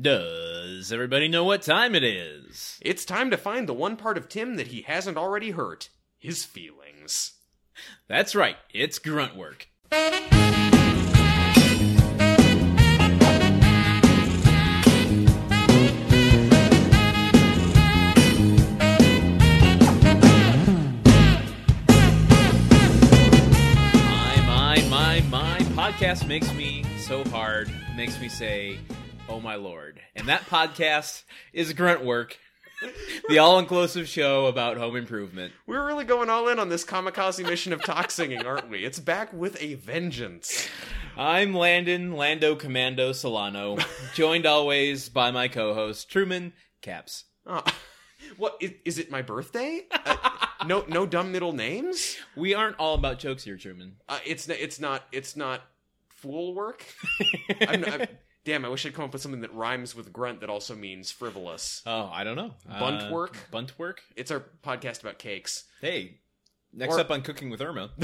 Does everybody know what time it is? It's time to find the one part of Tim that he hasn't already hurt his feelings. That's right, it's grunt work. My, my, my, my podcast makes me so hard, makes me say, oh my lord. And that podcast is grunt work. The all-inclusive show about home improvement. We're really going all in on this kamikaze mission of talk singing, aren't we? It's back with a vengeance. I'm Landon Lando Commando Solano, joined always by my co-host Truman Capps. Oh, what is, is it? My birthday? Uh, no, no dumb middle names. We aren't all about jokes here, Truman. Uh, it's it's not it's not fool work. I'm, I'm, damn, I wish I'd come up with something that rhymes with grunt that also means frivolous. Oh, I don't know. Bunt Uh, work? Bunt work. It's our podcast about cakes. Hey, next Or- up on Cooking with Irma.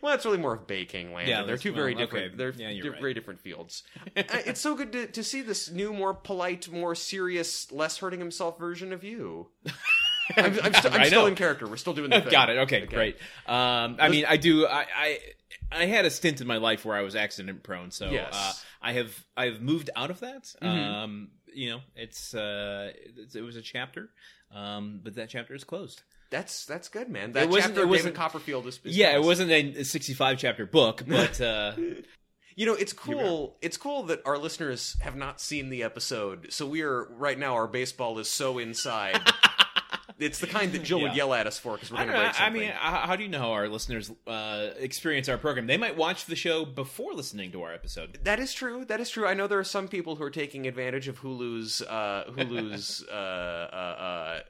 well, it's really more of baking, Landon. Yeah, They're two very different. okay. They're Yeah, you're di- right. very different fields. uh, it's so good to, to see this new, more polite, more serious, less hurting himself version of you. I'm, I'm, st- I'm still in character. We're still doing the thing. Got it. Okay, great. Um, I mean, I do. I, I I had a stint in my life where I was accident prone, so Yes. uh, I have I've moved out of that. Mhm. Um, you know, it's uh, it, it was a chapter, um, but that chapter is closed. That's that's good, man. That wasn't- chapter it wasn't- David Copperfield is, is yeah, it wasn't a 65 chapter book, but uh, You know, it's cool. It's cool that our listeners have not seen the episode. So we are right now. Our baseball is so inside. it's the kind that Jill would yell at us for because we're going to break I mean, how, do you know how our listeners uh, experience our program? They might watch the show before listening to our episode. that is true. That is true. I know there are some people who are taking advantage of Hulu's uh, Hulu's uh, uh, uh,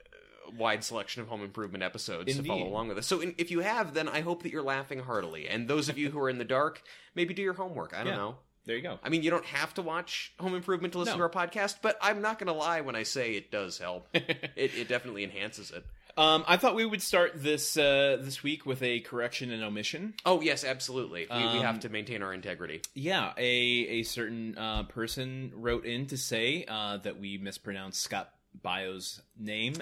wide selection of home improvement episodes to follow along with us. So in, if you have, then I hope that you're laughing heartily. And those of you who are in the dark, maybe do your homework. I don't Yeah. know. There you go. I mean, you don't have to watch Home Improvement to listen No. to our podcast, but I'm not going to lie when I say it does help. it, it definitely enhances it. Um, I thought we would start this uh, this week with a correction and omission. Oh yes, absolutely. We, we Um, have to maintain our integrity. Yeah, a a certain uh, person wrote in to say uh, that we mispronounced Scott Bio's name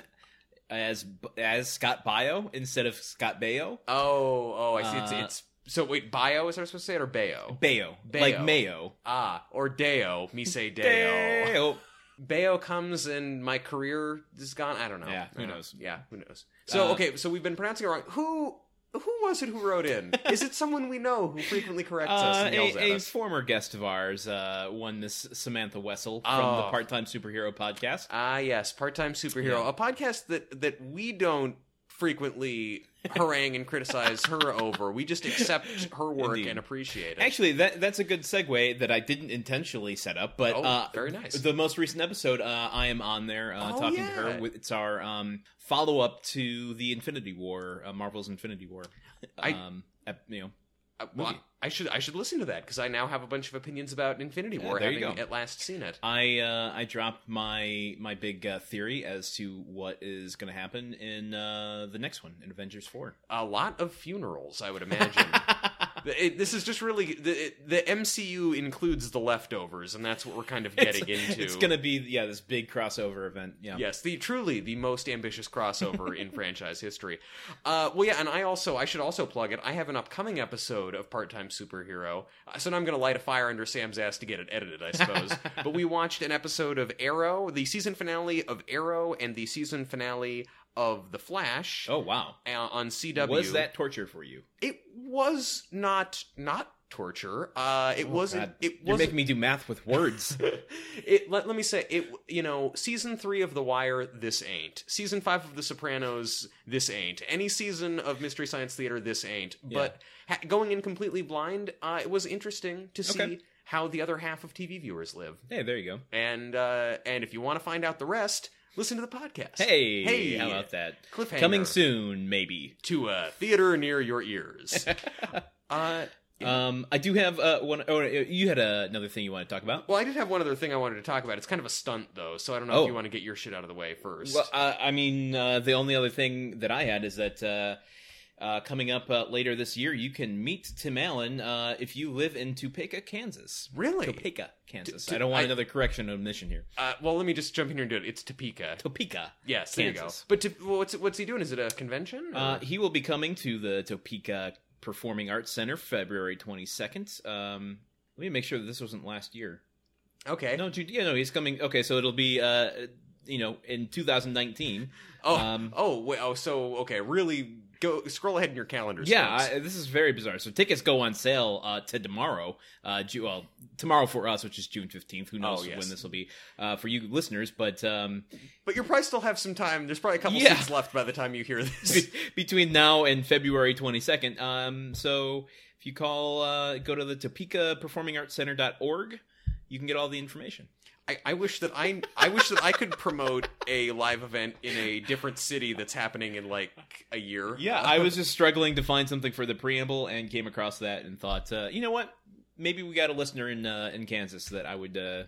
as as Scott Bio instead of Scott Bayo. Oh, oh, I see. It's, Uh, it's so wait. Bio is I supposed to say it or Bayo? Baio, Baio. like Mayo. Ah, or Deo. Me say Deo. Baio. Bayo comes and my career is gone. I don't know. Yeah, who don't knows? Yeah, who knows? So Uh, okay, so we've been pronouncing it wrong. Who who was it who wrote in? is it someone we know who frequently corrects us Uh, and yells a, at a us? former guest of ours, uh, one Miss Samantha Wessel from Oh. the Part Time Superhero Podcast. Ah, yes, part-time superhero, Yeah. a podcast that that we don't frequently harangue and criticize her over. We just accept her work Indeed. and appreciate it. Actually, that that's a good segue that I didn't intentionally set up, but Oh, uh, very nice. The most recent episode, uh, I am on there uh, Oh, talking yeah. to her. With, it's our um, follow up to the Infinity War, uh, Marvel's Infinity War. I- Um, ep- you know, Uh, well, movie. I should I should listen to that because I now have a bunch of opinions about Infinity War, there you having go. at last seen it. I uh, I dropped my my big uh, theory as to what is going to happen in uh, the next one, in Avengers Four. A lot of funerals, I would imagine. It- this is just really the the MCU includes the leftovers, and that's what we're kind of getting it's, into. It's going to be yeah this big crossover event. Yeah. Yes, the truly the most ambitious crossover in franchise history. Uh, well, yeah, and I also I should also plug it. I have an upcoming episode of Part Time Superhero, uh, so now I'm going to light a fire under Sam's ass to get it edited, I suppose. but we watched an episode of Arrow, the season finale of Arrow, and the season finale of The Flash Oh wow. on CW. Was that torture for you? It was not not torture. Uh, it wasn't. Oh, God. It You're making me do math with words. it let, let me say it you know season three of the wire this ain't season five of the sopranos this ain't any season of mystery science theater this ain't but ha- going in completely blind uh, it was interesting to see Okay. how the other half of tv viewers live hey, there you go. and uh, and if you want to find out the rest listen to the podcast Hey, hey how about that? cliffhanger Coming soon, maybe. to a theater near your ears uh Um, I do have uh, one oh you had uh, another thing you want to talk about? well, I did have one other thing I wanted to talk about. It's kind of a stunt, though, so I don't know Oh. if you want to get your shit out of the way first. Well, uh, I mean, uh, the only other thing that I had is that uh, coming up uh, later this year, you can meet Tim Allen uh, if you live in Topeka, Kansas. Really? Topeka, Kansas. I don't want I- another correction or omission here. Uh, well, let me just jump in here and do it. It's Topeka. Topeka. Yes, there you go. Kansas. But to, what's what's he doing? Is it a convention? or- Uh, he will be coming to the Topeka Performing Arts Center February 22nd. Um, let me make sure that this wasn't last year. okay. No, Ju- yeah, no, he's coming. Okay, so it'll be, uh, you know, in 2019. Oh, um, oh, wait, oh, so okay, really go scroll ahead in your calendars. Yeah. I, this is very bizarre. So tickets go on sale uh, to tomorrow. Uh, Ju- well, tomorrow for us, which is June 15th. Who knows Oh, yes. when this will be uh, for you listeners? But um, but you'll probably still have some time. There's probably a couple Yeah. seats left by the time you hear this. be- between now and February 22nd. Um, so if you call, uh, go to the Topeka Performing Arts Center.org, you can get all the information. I, I wish that I I wish that I could promote a live event in a different city that's happening in like a year. Yeah, I was just struggling to find something for the preamble and came across that and thought, uh, you know what? Maybe we got a listener in uh, in Kansas that I would uh,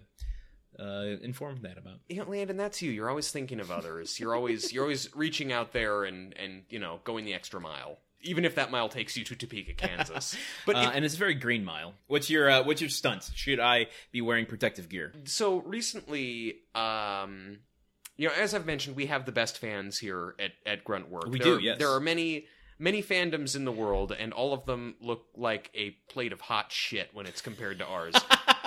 uh, inform that about. You know, Landon, that's you. You're always thinking of others. You're always you're always reaching out there and and you know going the extra mile, even if that mile takes you to Topeka, Kansas. But uh, if- and it's a very green mile. What's your uh, what's your stunts? Should I be wearing protective gear? so recently, um, you know, as I've mentioned, we have the best fans here at at Gruntwork. We there do, are- yes. There are many many fandoms in the world, and all of them look like a plate of hot shit when it's compared to ours.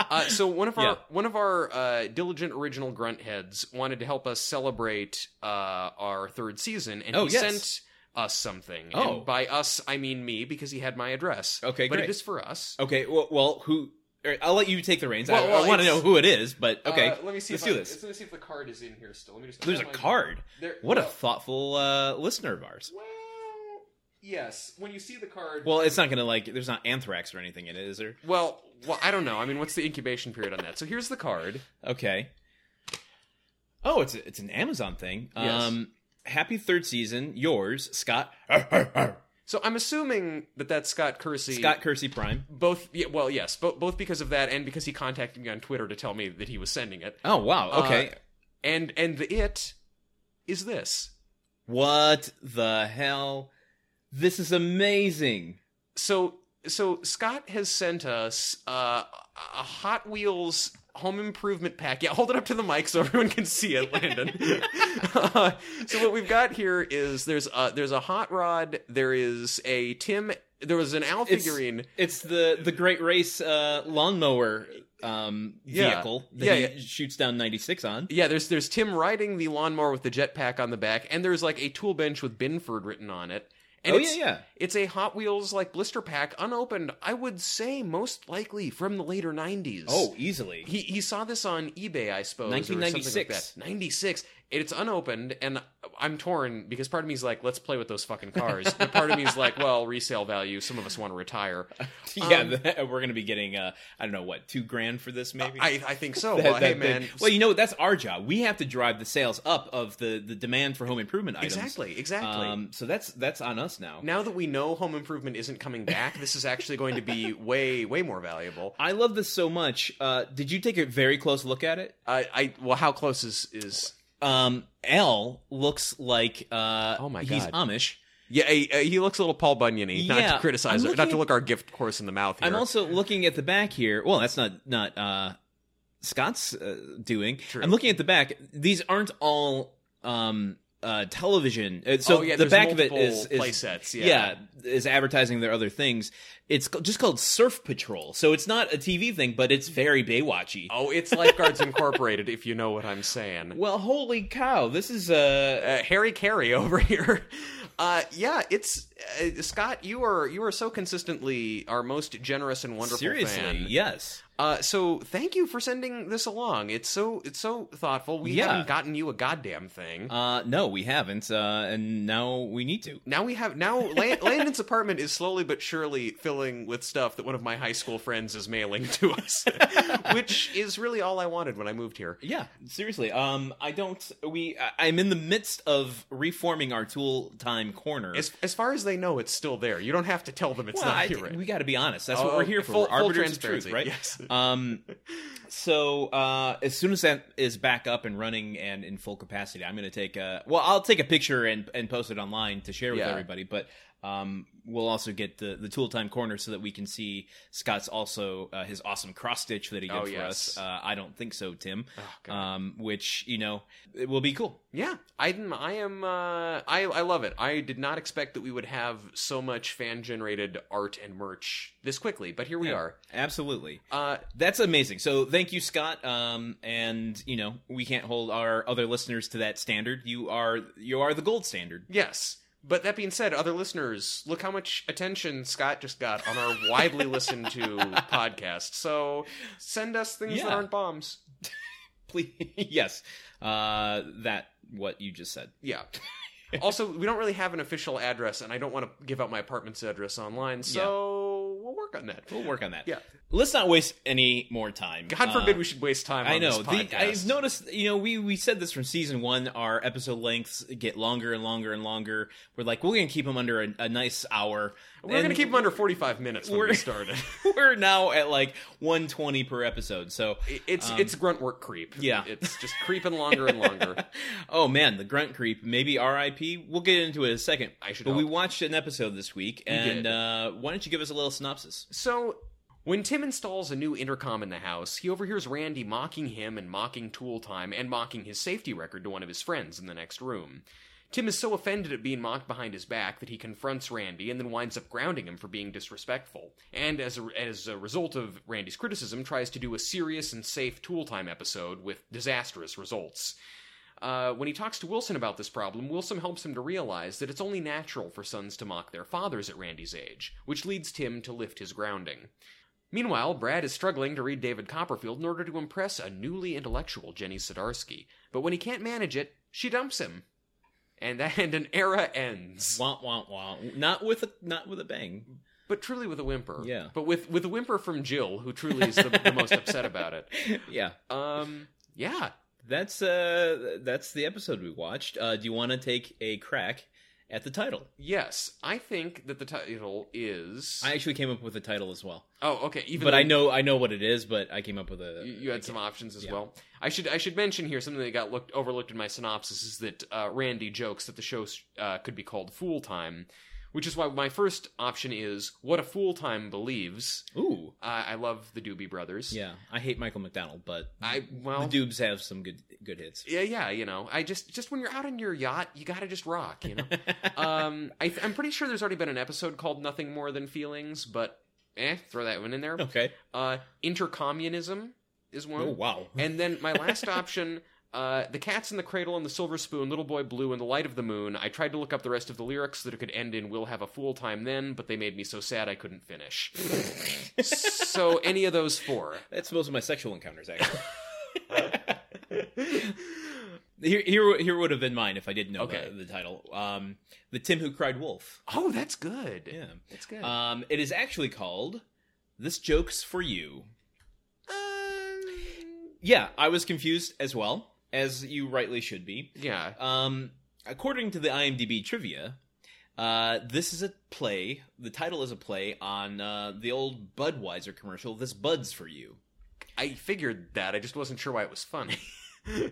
Uh, so one of our Yeah. one of our uh, diligent original grunt heads wanted to help us celebrate uh, our third season, and Oh, he yes. sent us something. Oh. and by us I mean me because he had my address. Okay, but great. it is for us. Okay, well, well who? er, I'll let you take the reins. Well, I, well, I want to know who it is, but okay, Uh, let me see. Let's if do I, this. Let me see if the card is in here still. Let me just. There's a my- card. There, What a thoughtful uh, listener of ours. Well, yes. When you see the card. Well, it's not gonna like. There's not anthrax or anything in it, is there? well, well, I don't know. I mean, what's the incubation period on that? So here's the card. Okay. Oh, it's a, it's an Amazon thing. Yes. Um, happy third season, yours, Scott. So I'm assuming that that's Scott Kersey. Scott Kersey Prime. Both, yeah, well, yes, bo- both because of that and because he contacted me on Twitter to tell me that he was sending it. Oh wow. Uh, Okay. And and the it is this. what the hell? This is amazing. So so Scott has sent us uh, a Hot Wheels home improvement pack. Yeah, hold it up to the mic so everyone can see it, Landon. uh, so what we've got here is there's a, there's a hot rod. There is a Tim. There was an Al It's- figurine. It's the the Great Race uh, lawnmower um, Yeah. vehicle that Yeah, he yeah. shoots down 96 on. Yeah, there's there's Tim riding the lawnmower with the jetpack on the back, and there's like a tool bench with Binford written on it. And oh yeah, yeah. It's a Hot Wheels like blister pack, unopened. I would say most likely from the later '90s. Oh, easily. he he saw this on eBay, I suppose. or something like 1996. that. '96. It's unopened, and I'm torn because part of me is like, let's play with those fucking cars. but part of me is like, well, resale value. Some of us want to retire. yeah, Um, we're gonna be getting uh, I don't know what two grand for this maybe. I I think so. That- well, that hey man. Well, you know? That's our job. We have to drive the sales up of the the demand for home improvement items. exactly, exactly. Um, so that's that's on us now. now that we know home improvement isn't coming back, this is actually going to be way, way more valuable. I love this so much. Uh, did you take a very close look at it? I, I well, how close is is? Um, L looks like uh, Oh my god, he's Amish. Yeah, he, uh, he looks a little Paul Bunyan-y. Not Yeah, to criticize, her, not to look our gift horse in the mouth here. I'm also looking at the back here. Well, that's not not uh, Scott's uh, doing. True. I'm looking at the back. These aren't all um, uh, television. Uh, So oh yeah, the back of it is, is, play sets. Yeah. yeah. is advertising their other things. It's just called Surf Patrol. So it's not a TV thing, but it's very Baywatchy. Oh, it's Lifeguards Incorporated, if you know what I'm saying. Well, holy cow! This is uh, Uh, Harry Caray over here. Uh, yeah, it's uh, Scott. You are you are so consistently our most generous and wonderful seriously fan. yes. Uh, so thank you for sending this along. It's so it's so thoughtful. We Yeah. haven't gotten you a goddamn thing. Uh, no, we haven't, uh, and now we need to. now we have now Landon's apartment is slowly but surely filling with stuff that one of my high school friends is mailing to us, which is really all I wanted when I moved here. Yeah, seriously. Um, I don't. We. I- I'm in the midst of reforming our tool time corner. As, as far as they know, it's still there. You don't have to tell them it's well, not I here. right? we got to be honest. That's Oh, what we're here for. full- full of truth, transparency, right? yes. Um, so uh, as soon as that is back up and running and in full capacity, I'm going to take a. Well, I'll take a picture and and post it online to share with Yeah. everybody. But Um, we'll also get the the tool time corner so that we can see Scott's also uh, his awesome cross stitch that he did Oh, for yes. us. Uh, I don't think so, Tim. Oh, um, which you know it will be cool. Yeah, I'm. I am. Uh, I I love it. I did not expect that we would have so much fan generated art and merch this quickly, but here we Yeah. are. Absolutely. Uh, That's amazing. So thank you, Scott. Um, and you know we can't hold our other listeners to that standard. You are you are the gold standard. yes. But that being said, other listeners, look how much attention Scott just got on our widely listened to podcast. So send us things Yeah. that aren't bombs. Please, yes. Uh, that what you just said. Yeah. also, we don't really have an official address, and I don't want to give out my apartment's address online, so we'll work on that. We'll work on that. Yeah. Let's not waste any more time. God Uh, forbid we should waste time on I know. The. I've noticed, you know, we we said this from season one. Our episode lengths get longer and longer and longer. We're like, we're gonna keep them under a, a nice hour. We're going to keep them under 45 minutes when we started. We're now at like 120 per episode. So It's Um, it's grunt work creep. Yeah. It's just creeping longer and longer. oh man, the grunt creep. Maybe R.I.P. We'll get into it in a second. I should But we watched an episode this week, We and uh, why don't you give us a little synopsis? So, when Tim installs a new intercom in the house, he overhears Randy mocking him and mocking Tool Time and mocking his safety record to one of his friends in the next room. Tim is so offended at being mocked behind his back that he confronts Randy and then winds up grounding him for being disrespectful. And as a, as a result of Randy's criticism, tries to do a serious and safe Tool Time episode with disastrous results. Uh, when he talks to Wilson about this problem, Wilson helps him to realize that it's only natural for sons to mock their fathers at Randy's age, which leads Tim to lift his grounding. Meanwhile, Brad is struggling to read David Copperfield in order to impress a newly intellectual Jenny Sudarsky, but when he can't manage it, she dumps him. And that and an era ends. Wah wah wah. Not with a not with a bang. But truly with a whimper. Yeah. But with with a whimper from Jill, who truly is the, the most upset about it. yeah. Um yeah. That's uh that's the episode we watched. Uh do you want to take a crack at the title? Yes. I think that the title is I actually came up with a title as well. Oh, okay. Even But though- I know I know what it is, but I came up with a You, you had some options as Yeah. well. I should I should mention here something that got looked overlooked in my synopsis is that uh, Randy jokes that the show uh, could be called Fool Time, which is why my first option is what a fool time believes. Ooh. Uh, I love the Doobie Brothers. Yeah. I hate Michael McDonald, but I well the Dubes have some good good hits. yeah yeah you know I just just when you're out on your yacht you got to just rock you know. um, I, I'm pretty sure there's already been an episode called Nothing More Than Feelings, but eh, throw that one in there. okay. Uh, intercommunism is one. Oh wow. And then my last option, uh, The Cat's in the Cradle and the Silver Spoon, Little Boy Blue, and The Light of the Moon. I tried to look up the rest of the lyrics so that it could end in We'll have a fool time then, but they made me so sad I couldn't finish. so any of those four. That's most of my sexual encounters, actually. here, here, here would have been mine if I didn't know Okay. the, the title. Um, the Tim Who Cried Wolf. Oh, that's good. Yeah. That's good. Um, it is actually called "This Joke's for You." Um, Yeah, I was confused as well, as you rightly should be. yeah. Um, according to the IMDb trivia, uh, this is a play. The title is a play on uh, the old Budweiser commercial. This Bud's for you. I figured that. I just wasn't sure why it was funny.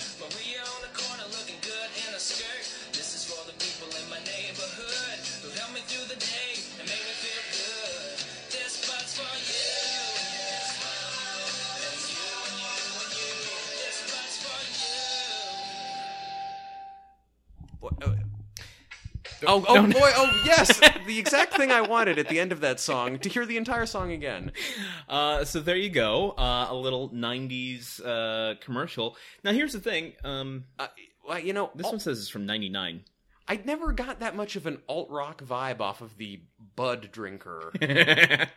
Oh, oh boy, oh yes! the exact thing I wanted at the end of that song, to hear the entire song again. Uh, so there you go, uh, a little '90s uh, commercial. Now here's the thing. Um, Uh, well, you know, this one says it's from '99. I never got that much of an alt rock vibe off of the Bud drinker.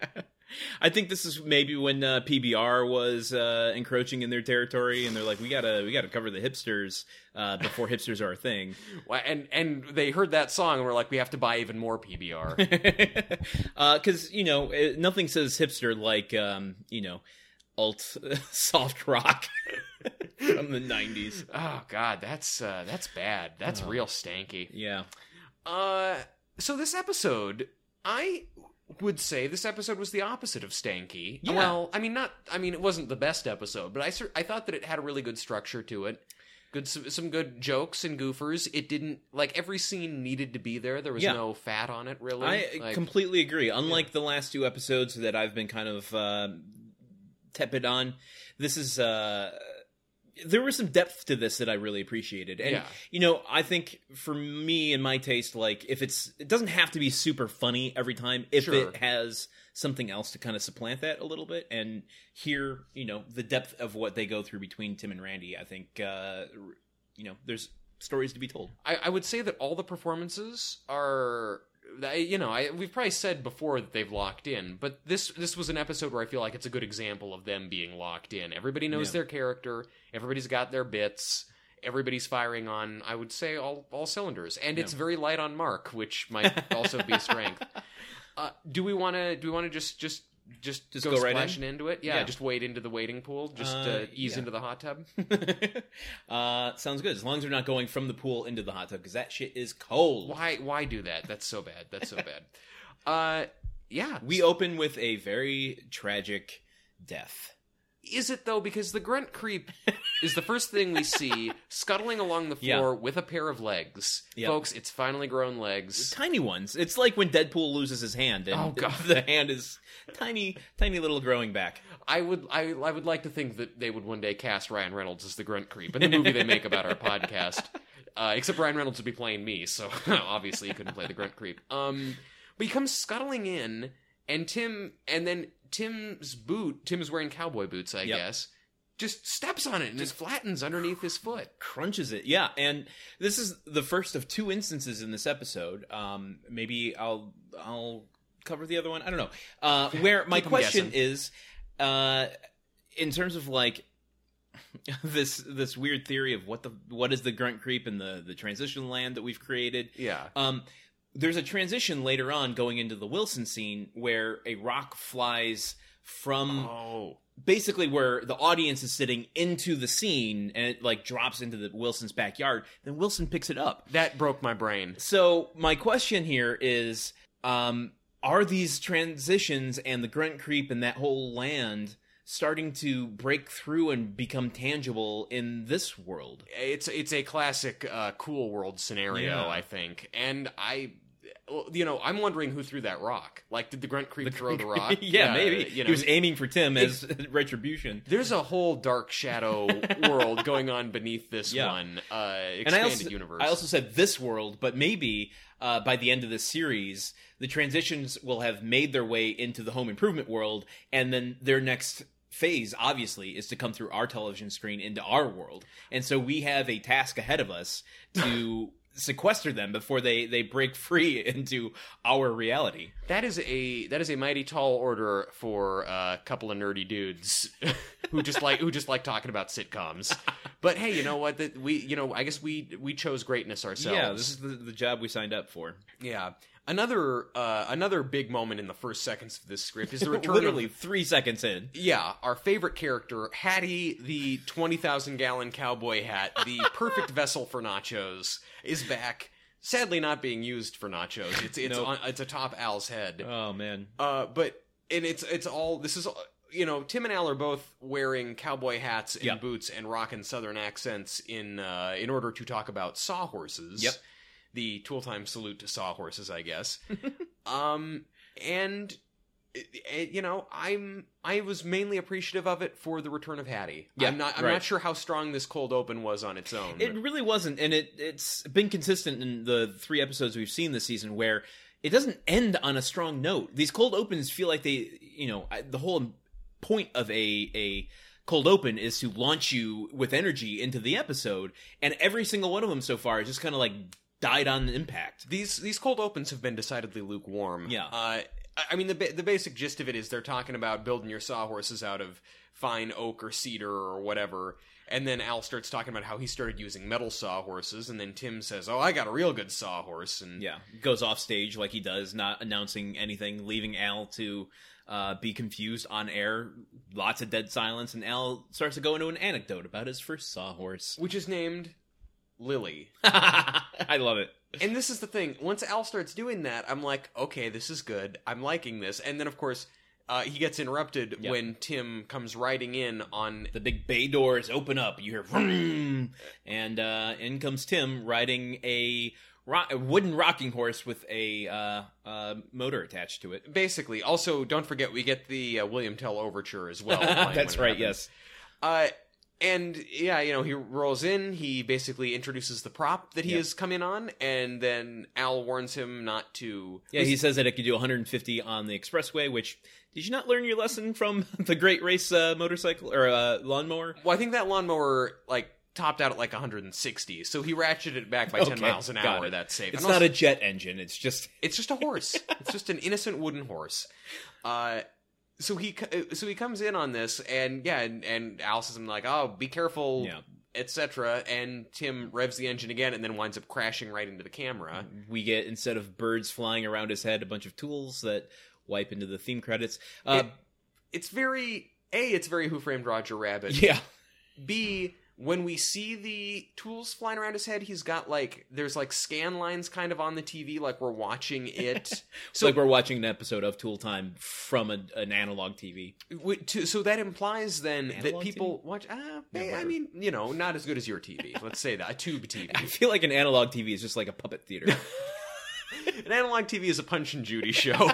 I think this is maybe when uh, PBR was uh, encroaching in their territory, and they're like, "We gotta, we gotta cover the hipsters uh, before hipsters are a thing." And and they heard that song and were like, we have to buy even more PBR. Because you know, nothing says hipster like um, you know, alt soft rock from the '90s. oh God, that's uh, that's bad. That's real stanky. Yeah, Uh, so this episode, I would say this episode was the opposite of stanky. Yeah. Well, I mean, not. I mean, it wasn't the best episode, but I I thought that it had a really good structure to it. Good, some, some good jokes and goofers. It didn't like every scene needed to be there. There was Yeah. no fat on it, really. I Like- completely agree. Unlike the last two episodes that I've been kind of uh, tepid on, this is. Uh, there was some depth to this that I really appreciated, and Yeah. you know, I think for me and my taste, like if it's, it doesn't have to be super funny every time. If Sure. it has something else to kind of supplant that a little bit, and here, you know, the depth of what they go through between Tim and Randy, I think, uh, you know, there's stories to be told. I, I would say that all the performances are, you know, I, we've probably said before that they've locked in, but this this was an episode where I feel like it's a good example of them being locked in. Everybody knows Yeah. their character. Everybody's got their bits. Everybody's firing on, I would say, all all cylinders, and it's very light on Mark, which might also be a strength. Uh, do we want to? Do we want to just just just Just go, go right in? splashing into it? Yeah, Yeah. just wade into the wading pool. Just Uh, uh, ease yeah. into the hot tub. uh, sounds good. As long as they're not going from the pool into the hot tub, because that shit is cold. Why why do that? That's so bad. That's so bad. Uh, yeah. We open with a very tragic death. Is it though? Because the grunt creep is the first thing we see scuttling along the Yeah. floor with a pair of legs. Folks, it's finally grown legs. Tiny ones. It's like when Deadpool loses his hand, and Oh, God. the hand is tiny, tiny little growing back. I would I, I would like to think that they would one day cast Ryan Reynolds as the grunt creep in the movie they make about our podcast. Uh, except Ryan Reynolds would be playing me, so obviously he couldn't play the grunt creep. Um, but he comes scuttling in, and Tim, and then Tim's boot. Tim is wearing cowboy boots, I Yep. guess. Just steps on it and just flattens underneath his foot. Crunches it, yeah. And this is the first of two instances in this episode. Um, maybe I'll I'll cover the other one. I don't know. Uh, where my question guessing. is, uh, in terms of like this this weird theory of what the what is the grunt creep and the the transition land that we've created. Yeah. Um, there's a transition later on going into the Wilson scene where a rock flies from Oh. basically where the audience is sitting into the scene and it like drops into the Wilson's backyard. Then Wilson picks it up. That broke my brain. So my question here is, um, are these transitions and the grunt creep and that whole land starting to break through and become tangible in this world? It's it's a classic uh, cool world scenario, Yeah. I think. And I you know, I'm wondering who threw that rock. Like did the grunt creep throw the rock? yeah, maybe. You know, he was aiming for Tim as retribution. there's a whole dark shadow world going on beneath this Yeah. one uh, expanded and I also, universe. I also said this world, but maybe uh, by the end of this series, the transitions will have made their way into the home improvement world, and then their next phase, obviously, is to come through our television screen into our world, and so we have a task ahead of us to sequester them before they they break free into our reality. That is a that is a mighty tall order for a couple of nerdy dudes who just like who just like talking about sitcoms. But hey, you know what? That we you know I guess we we chose greatness ourselves. Yeah, this is the, the job we signed up for. Yeah. Another uh, another big moment in the first seconds of this script is the return Literally of three seconds in. yeah, our favorite character, Hattie, the twenty thousand gallon cowboy hat, the perfect vessel for nachos, is back. Sadly, not being used for nachos. It's it's Nope. on, it's atop Al's head. Oh man, Uh, but and it's it's all this is you know Tim and Al are both wearing cowboy hats and Yeah. boots and rocking southern accents in uh, in order to talk about sawhorses. Yep. The tool time salute to sawhorses, I guess. um, and it- you know, I'm I was mainly appreciative of it for the return of Hattie. Yeah, I'm not I'm right. not sure how strong this cold open was on its own. It really wasn't, and it it's been consistent in the three episodes we've seen this season where it doesn't end on a strong note. These cold opens feel like they, you know, the whole point of a a cold open is to launch you with energy into the episode, and every single one of them so far is just kind of like died on impact. These these cold opens have been decidedly lukewarm. Yeah. Uh, I- mean, the ba- the basic gist of it is they're talking about building your sawhorses out of fine oak or cedar or whatever. And then Al starts talking about how he started using metal sawhorses, and then Tim says, "Oh, I got a real good sawhorse." And Yeah, goes off stage like he does, not announcing anything, leaving Al to uh, be confused on air. Lots of dead silence, and Al starts to go into an anecdote about his first sawhorse. which is named Lily. I love it. And this is the thing. Once Al starts doing that, I'm like, okay, this is good. I'm liking this. And then, of course, uh, he gets interrupted Yep. when Tim comes riding in on. The big bay doors open up. You hear vroom, and uh, in comes Tim riding a, ro- a wooden rocking horse with a uh, uh, motor attached to it. Basically, also, don't forget, we get the uh, William Tell overture as well. That's right. happens. Yes. And yeah, you know, he rolls in. He basically introduces the prop that he Yep. has come in on, and then Al warns him not to. Yeah, he says that it could do 150 on the expressway. Which did you not learn your lesson from the Great Race uh, motorcycle or uh, lawnmower? Well, I think that lawnmower like topped out at like 160, so he ratcheted it back by 10 Okay, miles an hour. it. That's safe. It's not a jet engine. It's just It's just a horse. it's just an innocent wooden horse. Uh, so he so he comes in on this, and yeah, and, and Al says like, "Oh, be careful." Yeah. Etc. And Tim revs the engine again, and then winds up crashing right into the camera. we get instead of birds flying around his head, a bunch of tools that wipe into the theme credits. Uh, It- It's very a. It's very Who Framed Roger Rabbit. yeah, B, when we see the tools flying around his head, he's got like there's like scan lines kind of on the TV, like we're watching it. so like we're watching an episode of Tool Time from a, an analog TV. w- to, so that implies then that Analog people watch. Uh, I mean, you know, not as good as your TV. Let's say that a tube TV. I feel like an analog TV is just like a puppet theater. An analog TV is a Punch and Judy show,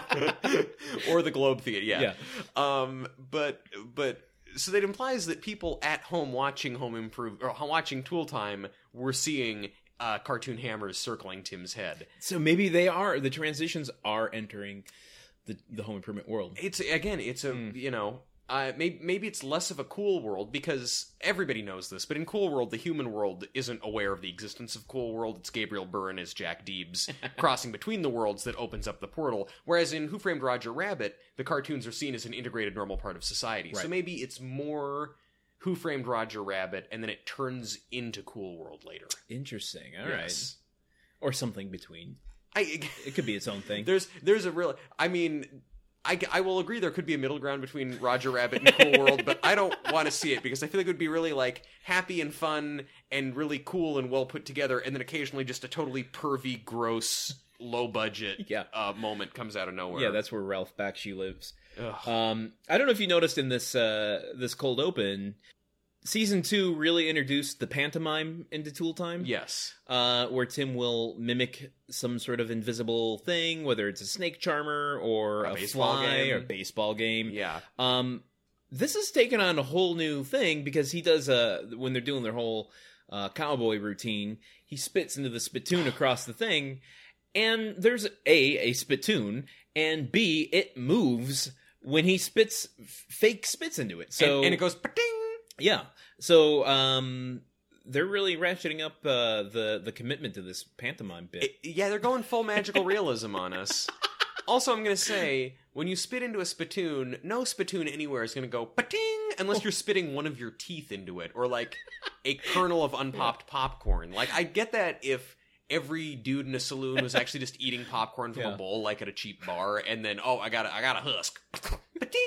or the Globe Theater. Yeah. Um. But but. So that implies that people at home watching Home Improve or watching Tool Time were seeing uh, cartoon hammers circling Tim's head. so maybe they are the transitions are entering the the home improvement world. it's again it's a Hmm. you know uh, maybe maybe it's less of a cool world because everybody knows this but in cool world the human world isn't aware of the existence of cool world it's gabriel byrne as jack deebs crossing between the worlds that opens up the portal whereas in who framed roger rabbit the cartoons are seen as an integrated normal part of society so maybe it's more who framed roger rabbit and then it turns into cool world later Interesting. All right, Yes. or something between. I, It could be its own thing. There's there's a real. I mean, I, I will agree there could be a middle ground between Roger Rabbit and Cool World, but I don't want to see it because I feel like it would be really like happy and fun and really cool and well put together, and then occasionally just a totally pervy, gross, low budget Yeah. uh, moment comes out of nowhere. yeah, that's where Ralph Bakshi lives. Um, I don't know if you noticed in this uh, this cold open, season two really introduced the pantomime into Tool Time. yes. uh, where Tim will mimic some sort of invisible thing, whether it's a snake charmer or A a, baseball fly game. or a baseball game. Yeah. Um, this has taken on a whole new thing because he does uh when they're doing their whole uh, cowboy routine, he spits into the spittoon across the thing, and there's a a spittoon, and b it moves when he spits fake spits into it. So and, and it goes ding. Yeah. So um they're really ratcheting up uh, the the commitment to this pantomime bit. yeah, they're going full magical realism on us. Also, I'm going to say, when you spit into a spittoon, no spittoon anywhere is going to go pating unless you're spitting one of your teeth into it or like a kernel of unpopped popcorn. Like, I get that if every dude in a saloon was actually just eating popcorn from Yeah. a bowl like at a cheap bar and then, oh, I got a, I got a husk. pating.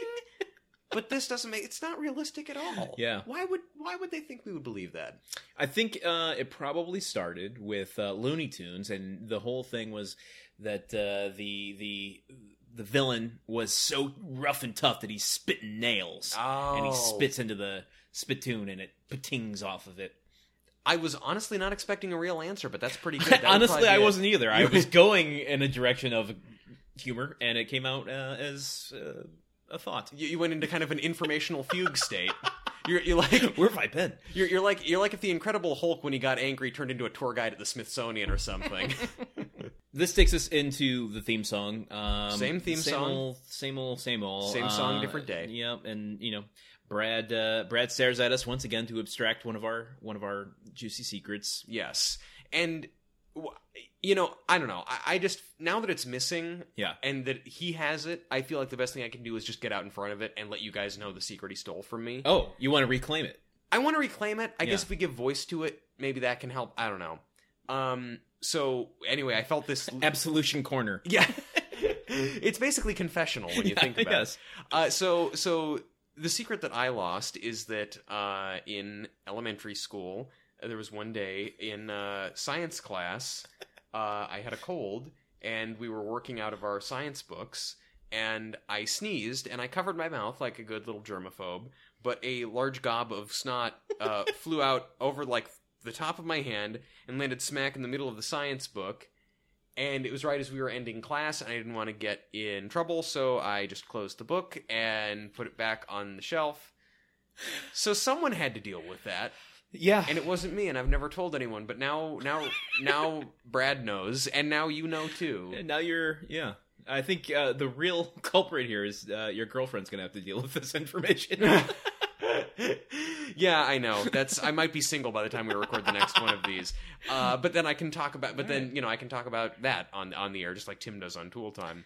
But this doesn't make it's not realistic at all. Yeah. Why would why would they think we would believe that? I think uh, it probably started with uh, Looney Tunes, and the whole thing was that uh, the the the villain was so rough and tough that he's spitting nails, and he Oh. spits into the spittoon, and it patings off of it. I was honestly not expecting a real answer, but that's pretty good. That Honestly, I it. wasn't either. I was going in a direction of humor, and it came out uh, as uh, a thought. you, you went into kind of an informational fugue state. You're, you're like Where have I been? you're, you're like you're like if the Incredible Hulk, when he got angry, turned into a tour guide at the Smithsonian or something. This takes us into the theme song. Um, Same theme same song. Old, same old, same old. Same song, Uh, different day. Yep, and you know, Brad. Uh, Brad stares at us once again to abstract one of our one of our juicy secrets. yes, and you know, I don't know. I, I just now that it's missing Yeah. and that he has it, I feel like the best thing I can do is just get out in front of it and let you guys know the secret he stole from me. Oh, you want to reclaim it? I want to reclaim it. I Yeah. guess if we give voice to it, maybe that can help. I don't know. Um. So anyway, I felt this. Absolution corner. yeah. it's basically confessional when you Yeah, think about yes. it. Uh, so so the secret that I lost is that uh, in elementary school there was one day in uh, science class uh, I had a cold and we were working out of our science books and I sneezed and I covered my mouth like a good little germaphobe, but a large gob of snot uh, flew out over like the top of my hand and landed smack in the middle of the science book. And it was right as we were ending class, and I didn't want to get in trouble, so I just closed the book and put it back on the shelf. So someone had to deal with that, Yeah. and it wasn't me, and I've never told anyone. But now, now, now, Brad knows, and now you know too. And now you're yeah. I think uh, the real culprit here is uh, your girlfriend's gonna have to deal with this information. yeah, I know. That's I might be single by the time we record the next one of these. Uh, but then I can talk about. But then you know I can talk about that on on the air, just like Tim does on Tool Time.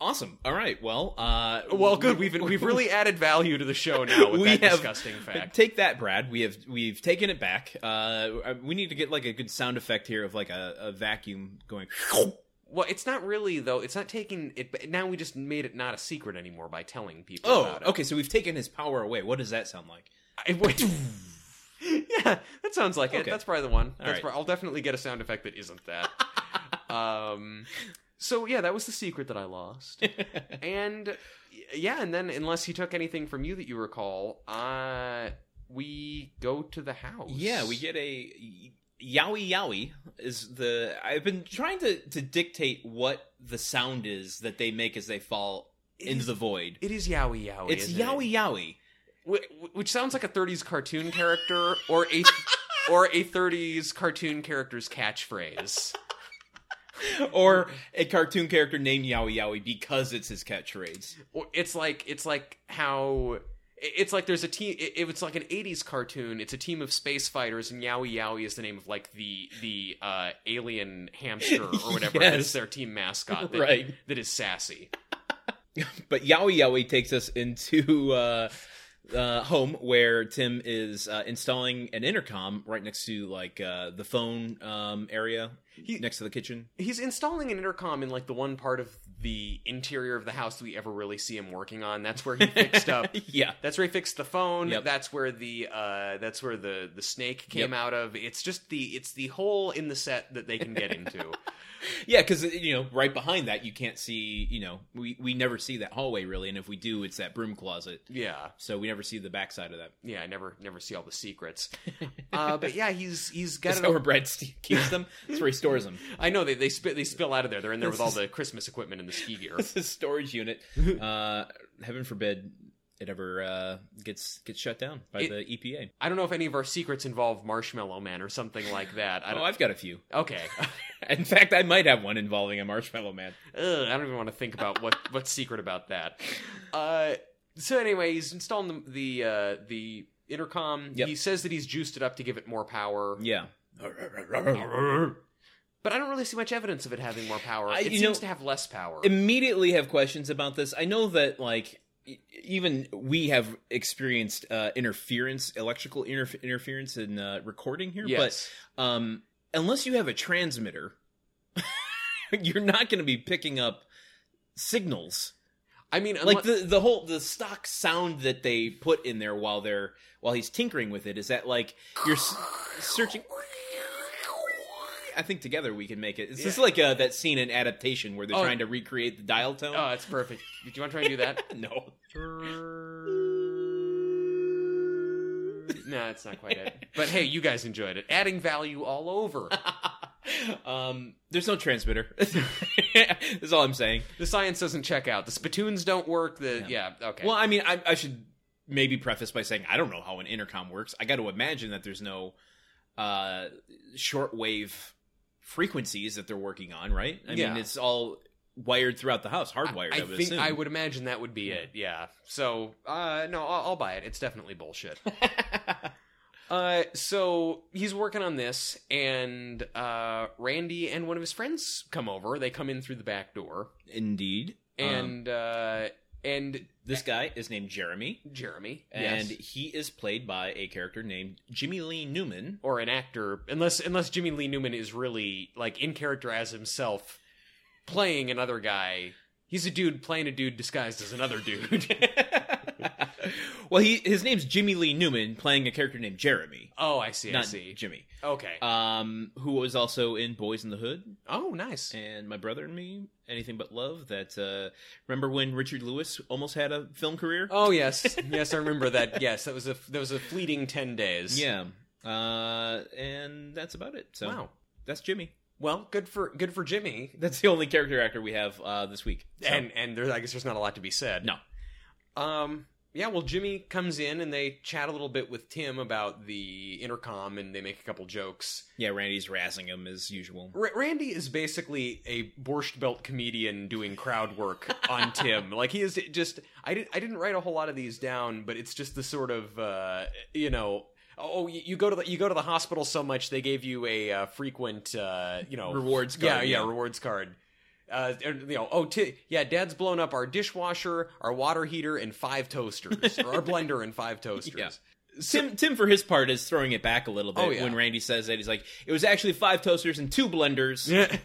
Awesome. All right. Well, uh, Well, good. We've we've really added value to the show now with We that have- disgusting fact. Take that, Brad. We have we've taken it back. Uh, we need to get like a good sound effect here of like a, a vacuum going. Well, it's not really though. It's not taking it. but Now we just made it not a secret anymore by telling people Oh, about it. okay. So we've taken his power away. What does that sound like? I- wait. yeah, that sounds like it. That's probably the one. All That's right. prob- I'll definitely get a sound effect that isn't that. um, so yeah, that was the secret that I lost. and yeah, and then unless he took anything from you that you recall, uh, we go to the house. Yeah, we get a yowie yowie is the I've been trying to to dictate what the sound is that they make as they fall into is- the void. It is yowie yowie. It's isn't it? yowie yowie. Wh- which sounds like a 30s cartoon character or a or a 30s cartoon character's catchphrase. or a cartoon character named Yowie Yowie because it's his catchphrase. Or It's like it's like how it's like there's a team. If it's like an '80s cartoon, it's a team of space fighters, and Yowie Yowie is the name of like the the uh, alien hamster or whatever. Yes. That's their team mascot, that, Right. That is sassy. But Yowie Yowie takes us into uh, uh, home where Tim is uh, installing an intercom right next to like uh, the phone um, area He- next to the kitchen. He's installing an intercom in like the one part of the interior of the house that we ever really see him working on. That's where he fixed up yeah. That's where he fixed the phone. Yep. That's where the uh, that's where the the snake came Yep. out of. It's just the it's the hole in the set that they can get into. Yeah, because you know, right behind that, you can't see. You know, we we never see that hallway really, and if we do, it's that broom closet. yeah, So we never see the backside of that. yeah. I never never see all the secrets. Uh, but yeah, he's he's got That's it. where Brad keeps them. That's where he stores them. I know they they spill they spill out of there. They're in there with all the Christmas equipment and the ski gear. It's a storage unit. Uh, heaven forbid it ever uh, gets gets shut down by It- the EPA. I don't know if any of our secrets involve Marshmallow Man or something like that. I Oh, don't. I've got a few. okay. In fact, I might have one involving a marshmallow man. Ugh, I don't even want to think about what what's secret about that. Uh, so anyway, he's installing the the, uh, the intercom. Yep. He says that he's juiced it up to give it more power, Yeah. but I don't really see much evidence of it having more power. I- it seems know, to have less power. immediately have questions about this. I know that like even we have experienced uh, interference, electrical interf- interference in uh, recording here, yes, but um, unless you have a transmitter, you're not going to be picking up signals. I mean, Like the the whole the stock sound that they put in there while they're while he's tinkering with it is that like you're s- searching. I think together we can make it. It's just like uh, that scene in adaptation where they're Oh. trying to recreate the dial tone. oh, it's perfect. Do you want to try and do that? no. no, it's not quite it. But hey, you guys enjoyed it. Adding value all over. um, there's no transmitter. That's all I'm saying. The science doesn't check out. The spittoons don't work. The yeah, okay. Well, I mean, I, I should maybe preface by saying I don't know how an intercom works. I got to imagine that there's no uh, shortwave frequencies that they're working on, right? I Yeah. mean, it's all wired throughout the house, hardwired. I, I would think assume. I would imagine that would be it. Yeah. So, uh, no, I'll, I'll buy it. It's definitely bullshit. Uh, so he's working on this, and uh, Randy and one of his friends come over. They come in through the back door, Indeed. Um, and uh, and this guy is named Jeremy, Jeremy, and yes. he is played by a character named Jimmy Lee Newman. or an actor, unless unless Jimmy Lee Newman is really like in character as himself, playing another guy. He's a dude playing a dude disguised as another dude. well, he his name's Jimmy Lee Newman, playing a character named Jeremy, oh, I see. I see. Jimmy. Okay. Um, who was also in Boys in the Hood oh, nice. and My Brother and Me, Anything But Love. That uh, remember when Richard Lewis almost had a film career? Oh yes, yes, I remember that. Yes, that was a that was a fleeting ten days. Yeah. Uh, and that's about it. So Wow. that's Jimmy. Well, good for good for Jimmy. That's the only character actor we have uh, this week. So- And and there, I guess there's not a lot to be said. no, Um. Yeah. Well, Jimmy comes in and they chat a little bit with Tim about the intercom, and they make a couple jokes. yeah, Randy's razzing him as usual. R- Randy is basically a borscht belt comedian doing crowd work on Tim. Like he is just. I didn't. I didn't write a whole lot of these down, but it's just the sort of uh, you know. Oh, you you go to the you go to the hospital so much they gave you a uh, frequent uh, you know Rewards Yeah, yeah, yeah. rewards card. Uh, you know, oh, t- yeah, Dad's blown up our dishwasher, our water heater, and five toasters, or our blender and five toasters. Yeah. Tim, Tim, for his part, is throwing it back a little bit Oh, yeah. when Randy says that. He's like, "It was actually five toasters and two blenders."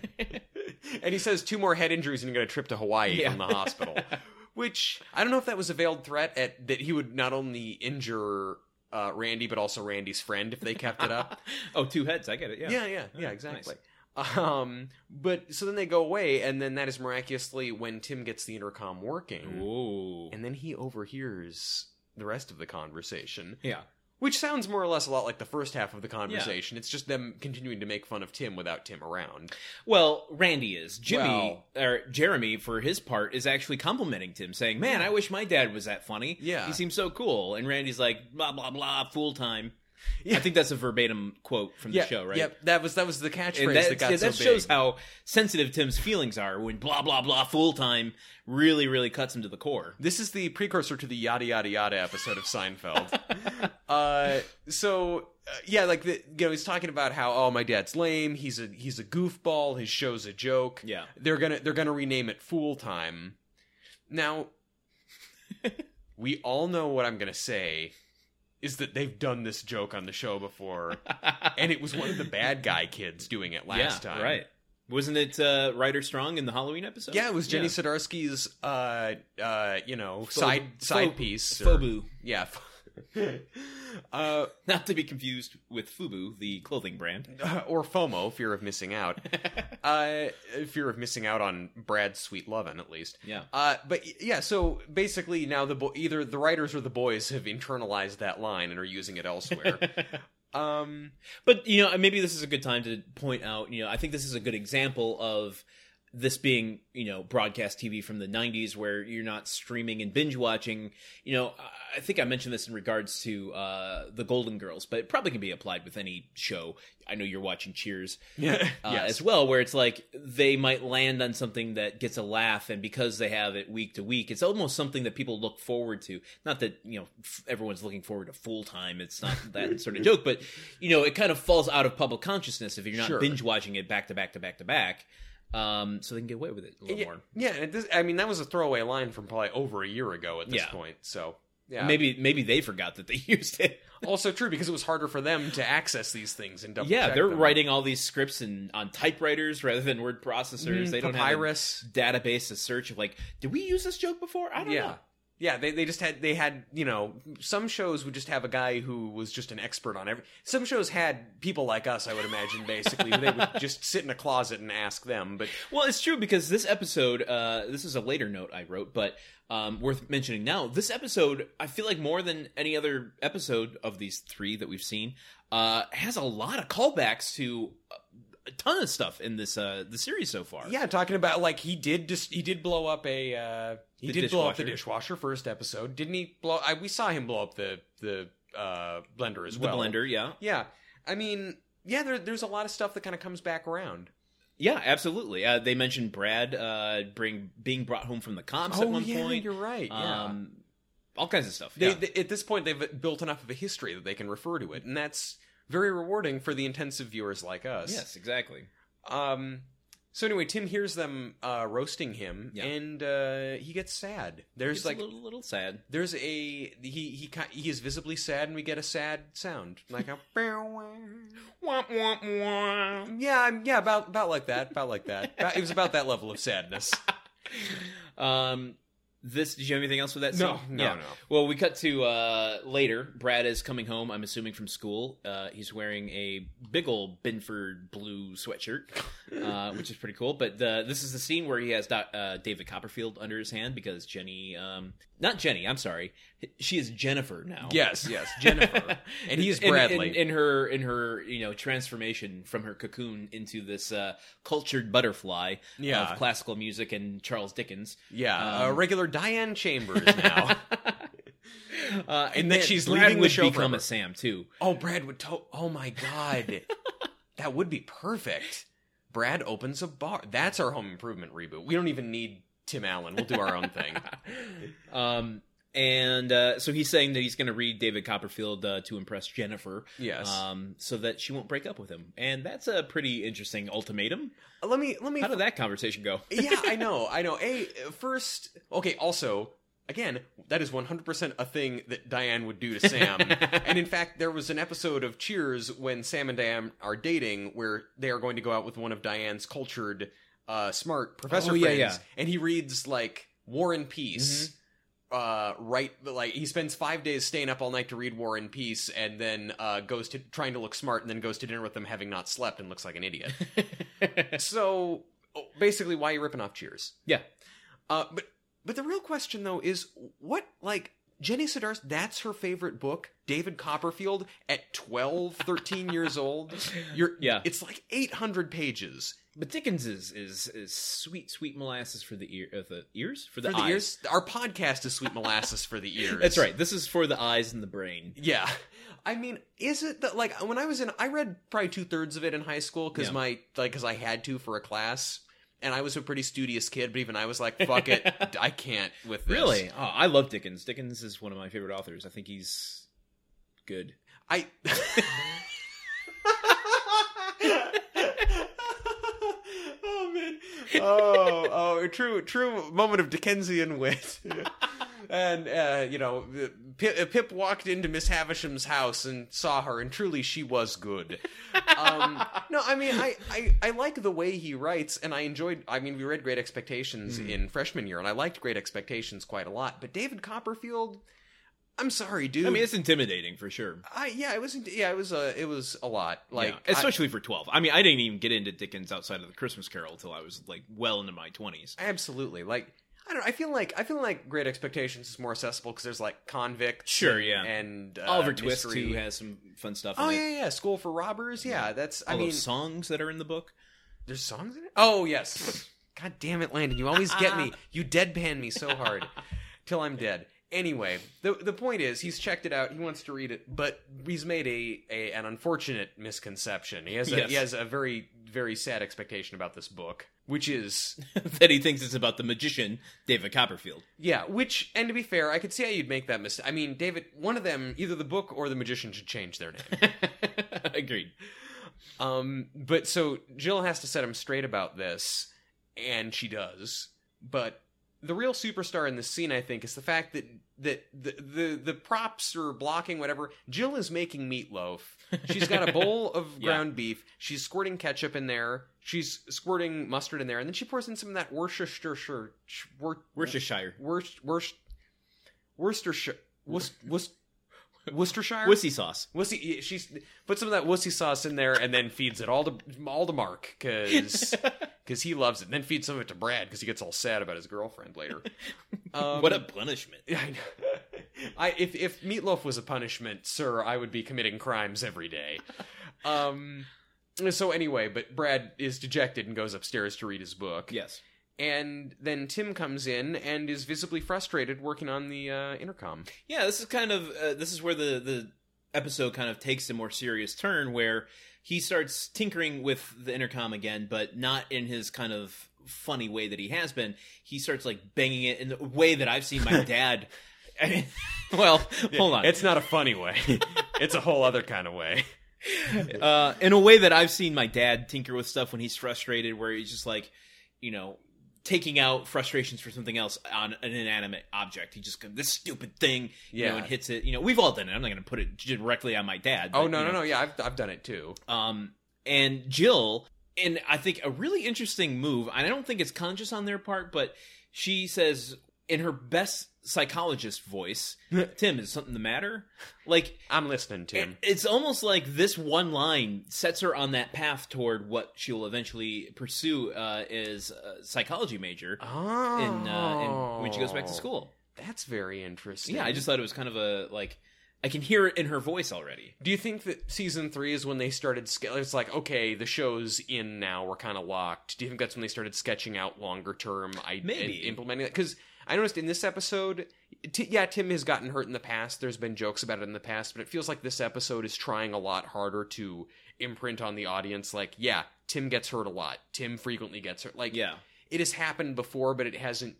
and he says two more head injuries and he got a trip to Hawaii Yeah. from the hospital. Which I don't know if that was a veiled threat at that he would not only injure uh, Randy but also Randy's friend if they kept it up. oh, two heads. I get it. Yeah. yeah, yeah, yeah, exactly. Um, but so then they go away, and then that is miraculously when Tim gets the intercom working, Ooh. and then he overhears the rest of the conversation. Yeah. Which sounds more or less a lot like the first half of the conversation. It's just them continuing to make fun of Tim without Tim around. Well, Randy is. Jimmy Well- or Jeremy, for his part, is actually complimenting Tim, saying, "Man, I wish my dad was that funny. Yeah. he seems so cool." And Randy's like, "Blah blah blah, fool time." Yeah. I think that's a verbatim quote from the yeah, show, right? Yep, that was that was the catchphrase that, that got yeah, so that shows how sensitive Tim's feelings are when blah blah blah fool time really really cuts him to the core. This is the precursor to the yada yada yada episode of Seinfeld. uh, so uh, yeah, like the, you know, he's talking about how oh my dad's lame. He's a he's a goofball. His show's a joke. Yeah. they're gonna they're gonna rename it Fool Time. Now, we all know what I'm gonna say is that they've done this joke on the show before, and it was one of the bad guy kids doing it last yeah, time. right? Wasn't it uh, Ryder Strong in the Halloween episode? Yeah, it was Jenny Sudarsky's, uh, uh, you know, side side piece. or- Fobu, Yeah. uh, not to be confused with Fubu, the clothing brand. or FOMO, fear of missing out. uh, fear of missing out on Brad's sweet lovin', at least. Yeah. Uh, but yeah, so basically now the bo- either the writers or the boys have internalized that line and are using it elsewhere. um, But you know, maybe this is a good time to point out. You know, I think this is a good example of this being you know broadcast TV from the '90s, where you're not streaming and binge watching. You know, I think I mentioned this in regards to uh, the Golden Girls, but it probably can be applied with any show. I know you're watching Cheers. yeah, uh, yes. as well, where it's like they might land on something that gets a laugh, and because they have it week to week, it's almost something that people look forward to. Not that you know f- everyone's looking forward to full time; it's not that sort of joke, but you know it kind of falls out of public consciousness if you're not Sure. binge watching it back to back to back to back. Um, so they can get away with it a little yeah, more. yeah and this, I mean, that was a throwaway line from probably over a year ago at this Yeah. point. So, yeah. Maybe maybe they forgot that they used it. also true because it was harder for them to access these things and double yeah, they're them. writing all these scripts in on typewriters rather than word processors. Mm, they don't have a database to search of like, did we use this joke before? I don't yeah. know. Yeah, they, they just had they had you know some shows would just have a guy who was just an expert on every. Some shows had people like us, I would imagine, basically. they would just sit in a closet and ask them. But Well, it's true because this episode, uh, this is a later note I wrote, but um, worth mentioning now. This episode, I feel like more than any other episode of these three that we've seen, uh, has a lot of callbacks to a ton of stuff in this uh, the series so far. yeah, talking about like he did just he did blow up a uh, he The did blow up the dishwasher. dishwasher first episode, didn't he? Blow I, we saw him blow up the the uh, blender as the well. blender, yeah, Yeah, I mean, yeah, there, there's a lot of stuff that kind of comes back around. yeah, absolutely. Uh, they mentioned Brad uh, bring being brought home from the cops at one point. you're right. Yeah. Um, all kinds of stuff. They, yeah. they- at this point, they've built enough of a history that they can refer to it, and that's very rewarding for the intensive viewers like us. yes, exactly. Um. So anyway, Tim hears them uh, roasting him, Yeah. and uh, he gets sad. There's It's like a little, little sad. there's a he he he is visibly sad, and we get a sad sound like a Womp, womp, womp. yeah yeah about about like that about like that. About- it was about that level of sadness. Um, this. Did you have anything else with that? No, scene? no, Yeah. no. Well, we cut to uh, later. Brad is coming home. I'm assuming from school. Uh, he's wearing a big old Binford blue sweatshirt, uh, which is pretty cool. But the, this is the scene where he has Doc, uh, David Copperfield under his hand because Jenny, um, not Jenny. I'm sorry, she is Jennifer now. Yes, yes, Jennifer, and he's In- Bradley. in, in her in her you know transformation from her cocoon into this uh, cultured butterfly Yeah. of classical music and Charles Dickens. yeah, a um, regular Diane Chambers now. uh, And that then she's Brad leaving the show become a Sam too. Oh, Brad would to- Oh my god. that would be perfect. Brad opens a bar. That's our home improvement reboot. We don't even need Tim Allen. We'll do our own thing. Um, and uh, so he's saying that he's going to read David Copperfield uh, to impress Jennifer. Yes. Um, so that she won't break up with him, and that's a pretty interesting ultimatum. let me let me How did that conversation go? Yeah, I know. I know. A first Okay, also Again, that is 100% a thing that Diane would do to Sam. and in fact, there was an episode of Cheers when Sam and Diane are dating where they are going to go out with one of Diane's cultured, uh, smart professor Oh, friends. yeah. And he reads, like, War and Peace. Uh, right, like he spends five days staying up all night to read War and Peace, and then uh, goes to trying to look smart, and then goes to dinner with them having not slept and looks like an idiot. so oh, basically, why are you ripping off Cheers? yeah. Uh, but but the real question though is what like Jenny Sedaris, that's her favorite book. David Copperfield at 12, 13 years old. You're Yeah. It's like 800 pages. But Dickens is is is sweet, sweet molasses for the ear, uh, the ears for the, For the eyes. ears, our podcast is sweet molasses for the ears. That's right. This is for the eyes and the brain. Yeah. I mean, is it that like when I was in, I read probably two thirds of it in high school because Yeah. my like because I had to for a class, and I was a pretty studious kid. But even I was like, "Fuck it, I can't with this." Really? Oh, I love Dickens. Dickens is one of my favorite authors. I think he's good. I. oh man! Oh, oh, a true, true moment of Dickensian wit. and uh, you know, Pip, Pip walked into Miss Havisham's house and saw her, and truly, she was good. Um, no, I mean, I, I, I like the way he writes, and I enjoyed. I mean, we read Great Expectations in freshman year, and I liked Great Expectations quite a lot. But David Copperfield. I'm sorry, dude. I mean, it's intimidating for sure. I yeah, it was yeah, it was a it was a lot. Like yeah, especially for twelve. I mean, I didn't even get into Dickens outside of the Christmas Carol until I was like well into my twenties. Absolutely like I don't know. I feel like I feel like Great Expectations is more accessible because there's like convict. Sure, and, yeah. and uh, Oliver Twist mystery. too has some fun stuff. Oh in it. yeah, yeah, School for Robbers. Yeah, that's. I mean, those songs that are in the book. there's songs in it. Oh yes. God damn it, Landon! You always get me. You deadpan me so hard till I'm dead. Anyway, the the point is, he's checked it out. He wants to read it, but he's made a, a an unfortunate misconception. He has a, Yes. he has a very very sad expectation about this book, which is that he thinks it's about the magician David Copperfield. Yeah, which, and to be fair, I could see how you'd make that mistake. I mean, David, one of them, either the book or the magician, should change their name. Agreed. um, but so Jill has to set him straight about this, and she does. But the real superstar in this scene, I think, is the fact that that the the, the props are blocking whatever. Jill is making meatloaf. She's got a bowl of Yeah. ground beef. She's squirting ketchup in there. She's squirting mustard in there, and then she pours in some of that Worcestershire. Wor- Worcestershire. Worcest, Worcest, Worcestershire, Worcest, Worcest, Worcestershire, Wussy sauce. Wussy. yeah, She's put some of that wussy sauce in there and then feeds it all to all to Mark because he loves it. And then feeds some of it to Brad because he gets all sad about his girlfriend later. Um, what a punishment. I know. I if if meatloaf was a punishment, sir, I would be committing crimes every day. Um. So anyway, but Brad is dejected and goes upstairs to read his book. Yes. And then Tim comes in and is visibly frustrated working on the uh, intercom. Yeah, this is kind of uh, this is where the the episode kind of takes a more serious turn where he starts tinkering with the intercom again, but not in his kind of funny way that he has been. He starts like banging it in the way that I've seen my dad I mean, well, hold on. It's not a funny way. it's a whole other kind of way. uh, in a way that I've seen my dad tinker with stuff when he's frustrated, where he's just like, you know, taking out frustrations for something else on an inanimate object. He just goes, this stupid thing, you know, Yeah. and hits it. You know, we've all done it. I'm not going to put it directly on my dad. Oh no, you no, know, no. Yeah, I've I've done it too. Um, and Jill, and I think a really interesting move, and I don't think it's conscious on their part, but she says in her best psychologist voice, Tim, is something the matter? Like, I'm listening, it- Tim. it's almost like this one line sets her on that path toward what she will eventually pursue uh, as a psychology major oh, in, uh, in when she goes back to school. That's very interesting. Yeah, I just thought it was kind of a like I can hear it in her voice already. Do you think that season three is when they started? Ske- it's like okay, the show's in now. We're kind of locked. Do you think that's when they started sketching out longer term? I Maybe. and implementing that because I noticed in this episode, t- yeah, Tim has gotten hurt in the past. There's been jokes about it in the past, but it feels like this episode is trying a lot harder to imprint on the audience. Like, yeah, Tim gets hurt a lot. Tim frequently gets hurt. Like, Yeah. it has happened before, but it hasn't.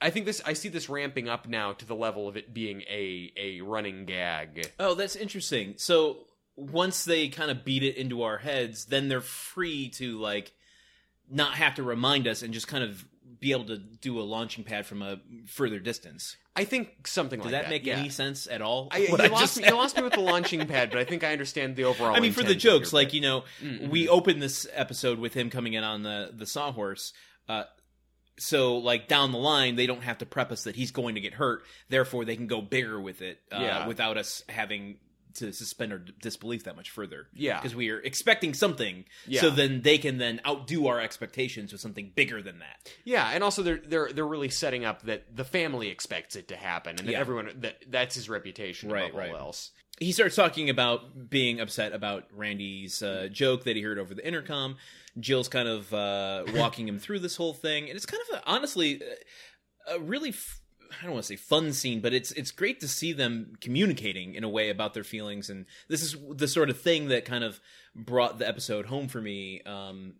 I think this. I see this ramping up now to the level of it being a a running gag. Oh, that's interesting. So once they kind of beat it into our heads, then they're free to like not have to remind us and just kind of be able to do a launching pad from a further distance. I think something Does like that make yeah. any sense at all? I, you, I lost me, you lost me with the launching pad, but I think I understand the overall. I mean, for the jokes, here, like but- you know, Mm-mm. we open this episode with him coming in on the the sawhorse. Uh, so, like down the line, they don't have to prep us that he's going to get hurt. Therefore, they can go bigger with it uh, Yeah. without us having to suspend our disbelief that much further. Yeah. because we are expecting something. Yeah. So then they can then outdo our expectations with something bigger than that. yeah, and also they're they're they're really setting up that the family expects it to happen, and that Yeah. everyone that that's his reputation Right, above right. all else. he starts talking about being upset about Randy's uh, joke that he heard over the intercom. Jill's kind of uh, walking him through this whole thing, and it's kind of a, honestly a really f- I don't want to say fun scene, but it's it's great to see them communicating in a way about their feelings, and this is the sort of thing that kind of brought the episode home for me um,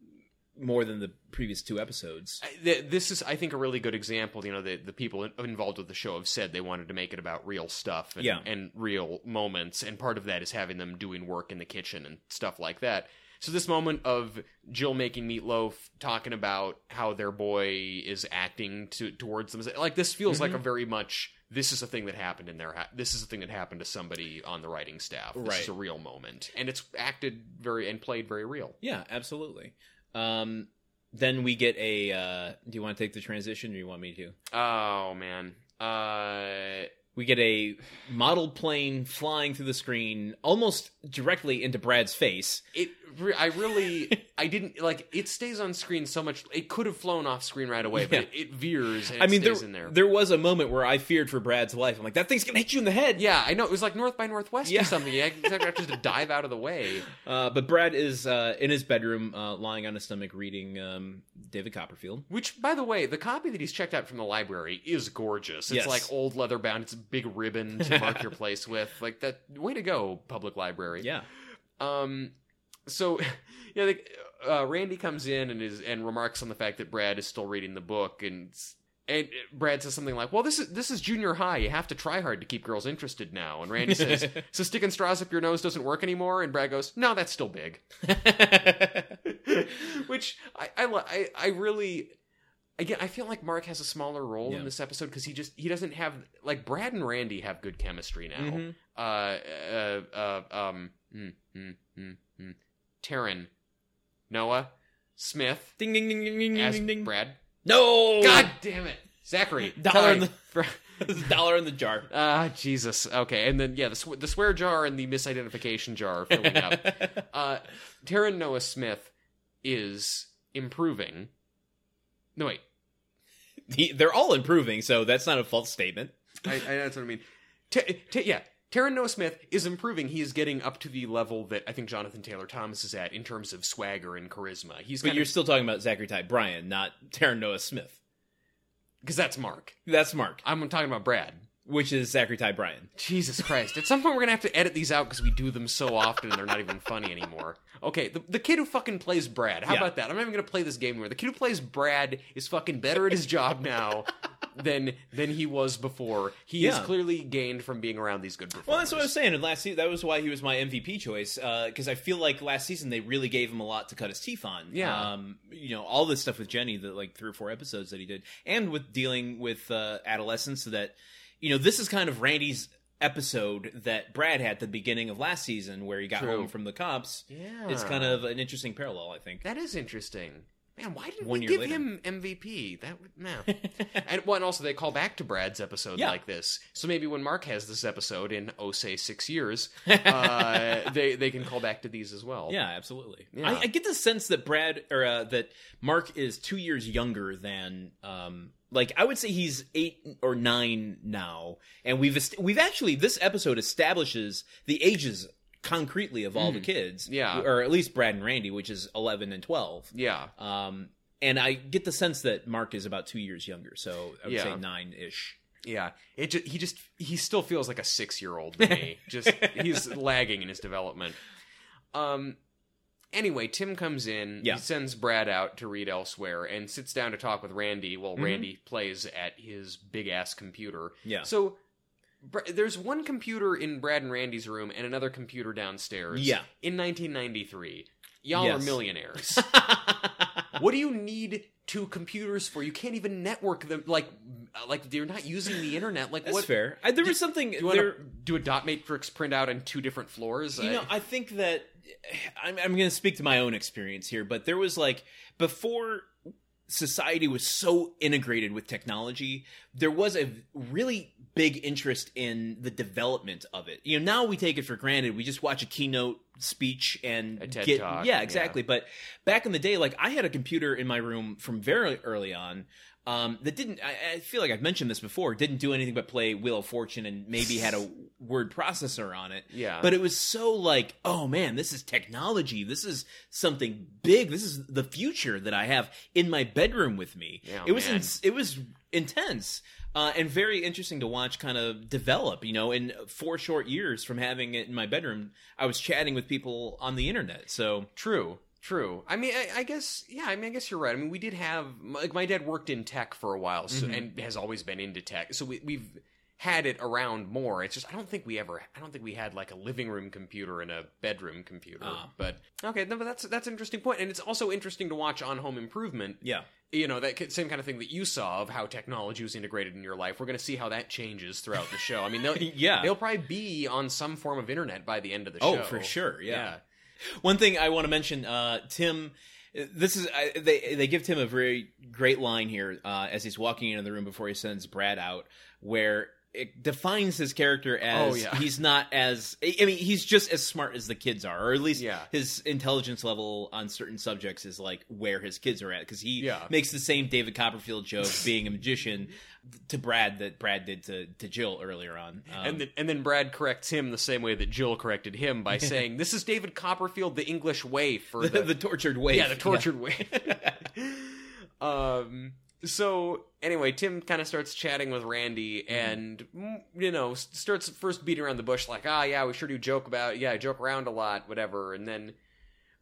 more than the previous two episodes. This is, I think, a really good example. You know, the the people involved with the show have said they wanted to make it about real stuff and, Yeah. and real moments, and part of that is having them doing work in the kitchen and stuff like that. So this moment of Jill making meatloaf, talking about how their boy is acting to, towards them, like this feels like a Mm-hmm. very much this is a thing that happened in their ha- this is a thing that happened to somebody on the writing staff. This Right. is a real moment, and it's acted very and played very real. Yeah, absolutely. Um, then we get a. Uh, do you want to take the transition, or do you want me to? Oh man, uh, we get a model plane flying through the screen almost directly into Brad's face. it i really i didn't like it stays on screen so much it could have flown off screen right away but Yeah. it, it veers and it I mean, there, stays in there there was a moment where I feared for Brad's life. I'm like, that thing's gonna hit you in the head. yeah i know it was like north by northwest Yeah. or something you have to dive out of the way Uh, but Brad is uh, in his bedroom, uh, lying on his stomach, reading um, David Copperfield. which by the way the copy that he's checked out from the library is gorgeous it's Yes. like old leather bound it's a big ribbon to mark your place with like that way to go public library Yeah, Um, so yeah, the, uh, Randy comes in and is and remarks on the fact that Brad is still reading the book, and and Brad says something like, "Well, this is this is junior high. You have to try hard to keep girls interested now." And Randy says, "So sticking straws up your nose doesn't work anymore." And Brad goes, "No, that's still big." Which I I I, really. Again, I feel like Mark has a smaller role Yeah. in this episode because he just he doesn't have like Brad and Randy have good chemistry now Mhm. uh, uh, uh, um, mm, mm, mm, mm. Taran, Noah, Smith, ding ding ding ding ding as ding ding. Brad. No, God damn it, Zachery. Dollar in the- a dollar in the jar. Ah, Jesus. Okay, and then yeah, the sw- the swear jar and the misidentification jar are filling up. uh, Taran Noah Smith is improving. No wait, He- they're all improving, so that's not a false statement. I, I that's what I mean. Yeah, Taran Noah Smith is improving. He is getting up to the level that I think Jonathan Taylor Thomas is at in terms of swagger and charisma. He's But you're of still talking about Zachery Ty Bryan, not Taran Noah Smith. because that's Mark. That's Mark, I'm talking about Brad. which is Zachery Ty Bryan. Jesus Christ! At some point, we're gonna have to edit these out because we do them so often and they're not even funny anymore. Okay, the, the kid who fucking plays Brad. How Yeah. about that? I'm not even gonna play this game anymore. The kid who plays Brad is fucking better at his job now. Than than he was before. He has Yeah. clearly gained from being around these good performers. Well, that's what I was saying. And last season, that was why he was my MVP choice because I feel like last season they really gave him a lot to cut his teeth on. Yeah. um, you know, all this stuff with Jenny, the like three or four episodes that he did, and with dealing with uh, adolescence. So that you know, this is kind of Randy's episode that Brad had at the beginning of last season, where he got True. home from the cops. Yeah. it's kind of an interesting parallel, I think. That is interesting. Man, why didn't One we give later. him MVP? That would no. and well, and also they call back to Brad's episode Yeah. like this, so maybe when Mark has this episode in oh say six years, uh, they they can call back to these as well. Yeah, absolutely. Yeah. I, I get the sense that Brad or uh, that Mark is two years younger than, um, like I would say he's eight or nine now, and we've we've actually this episode establishes the ages concretely of all the kids, Mm. Yeah. or at least Brad and Randy, which is eleven and twelve. yeah. Um, and I get the sense that Mark is about two years younger, so I would Yeah. say nine ish. Yeah, it ju- he just he still feels like a six year old to me. just he's lagging in his development. Um. Anyway, Tim comes in. Yeah. He sends Brad out to read elsewhere and sits down to talk with Randy. While Mm-hmm. Randy plays at his big ass computer. Yeah. So. There's one computer in Brad and Randy's room and another computer downstairs. Yeah. In 1993. Y'all Yes. are millionaires. what do you need two computers for? You can't even network them. Like, like you're not using the internet. Like, That's what? fair. I, there was something. You want to do a dot matrix printout on two different floors? You know, I think that I'm, I'm going to speak to my own experience here, but there was like before society was so integrated with technology, there was a really big interest in the development of it. You know, now we take it for granted. We just watch a keynote speech and A TED get Talk, yeah, yeah. exactly. But back in the day, like I had a computer in my room from very early on. Um, that didn't. I, I feel like I've mentioned this before. Didn't do anything but play Wheel of Fortune and maybe had a word processor on it. Yeah. But it was so like, oh man, this is technology. This is something big. This is the future that I have in my bedroom with me. Yeah, it was ins- it was intense uh, and very interesting to watch kind of develop. You know, in four short years from having it in my bedroom, I was chatting with people on the internet. So True. True. I mean, I, I guess, yeah. I mean, I guess you're right. I mean, we did have like my dad worked in tech for a while, so Mm-hmm. and has always been into tech. So we, we've had it around more. It's just I don't think we ever. I don't think we had like a living room computer and a bedroom computer. Ah. But okay, no, but that's that's an interesting point. and it's also interesting to watch on Home Improvement. yeah, you know that same kind of thing that you saw of how technology was integrated in your life. We're going to see how that changes throughout the show. I mean, they'll, Yeah. they'll probably be on some form of internet by the end of the Oh, show. Oh, for sure, yeah. One thing I want to mention, uh, Tim. This is I, they they give Tim a very great line here uh, as he's walking into the room before he sends Brad out, where it defines his character as Oh, yeah. he's not as I mean he's just as smart as the kids are, or at least Yeah. his intelligence level on certain subjects is like where his kids are at because he Yeah. makes the same David Copperfield joke being a magician to Brad that Brad did to to Jill earlier on, um, And then, and then Brad corrects him the same way that Jill corrected him by saying, "This is David Copperfield, the English way for the, the, the tortured way, yeah the tortured way." um. So anyway, Tim kind of starts chatting with Randy, and mm, you know, starts first beating around the bush, like, "Ah, yeah, we sure do joke about, yeah, I joke around a lot, whatever." And then,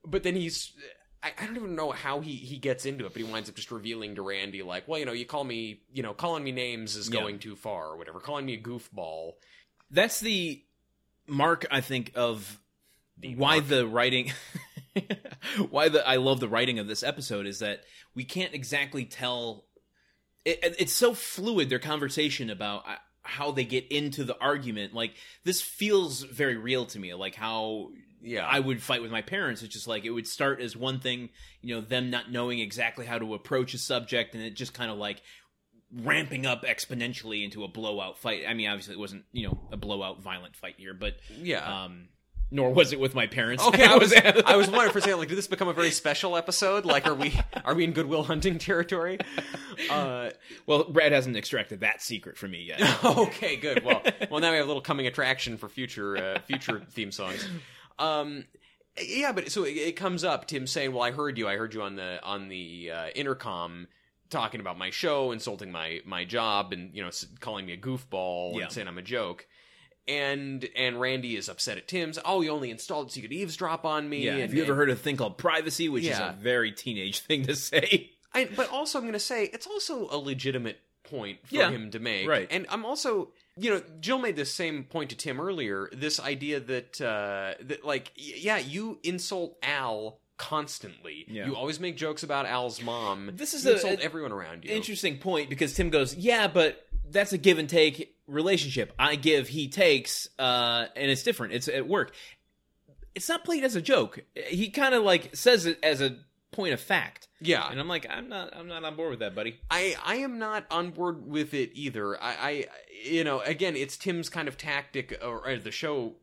but then he's. I, I don't even know how he, he gets into it, but he winds up just revealing to Randy, like, well, you know, you call me, you know, calling me names is Yeah. going too far, or whatever. Calling me a goofball. that's the mark I think of The why mark. the writing why the I love the writing of this episode is that we can't exactly tell it, it's so fluid their conversation about uh, how they get into the argument like this feels very real to me like how Yeah. I would fight with my parents. It's just like it would start as one thing, you know, them not knowing exactly how to approach a subject, and it just kind of like ramping up exponentially into a blowout fight. I mean, obviously, it wasn't you know a blowout violent fight here, but Yeah. um, nor was it with my parents. Okay, I was I was wondering for a second, like, did this become a very special episode? Like, are we are we in Goodwill Hunting territory? Uh, well, Brad hasn't extracted that secret from me yet. okay, good. Well, well, now we have a little coming attraction for future uh, future theme songs. Um, yeah, but so it, it comes up. Tim saying, "Well, I heard you. I heard you on the on the uh, intercom." Talking about my show, insulting my my job, and you know, calling me a goofball Yeah. and saying I'm a joke. And and Randy is upset at Tim's. Oh, you only installed it so you could eavesdrop on me. Yeah, and, have you ever and- heard of a thing called privacy, which is a very teenage thing to say? I, but also, I'm going to say it's also a legitimate point for Yeah, him to make. right. And I'm also, you know, Jill made this same point to Tim earlier. This idea that uh, that like, yeah, you insult Al constantly. Yeah. You always make jokes about Al's mom. This is you a- insult a- everyone around you. Interesting point because Tim goes, yeah, but that's a give and take relationship. I give, he takes, uh, and it's different. It's at work. It's not played as a joke. He kind of like says it as a point of fact, Yeah, and I'm like, I'm not, I'm not on board with that, buddy. I I am not on board with it either. I, I you know again it's Tim's kind of tactic or, or the show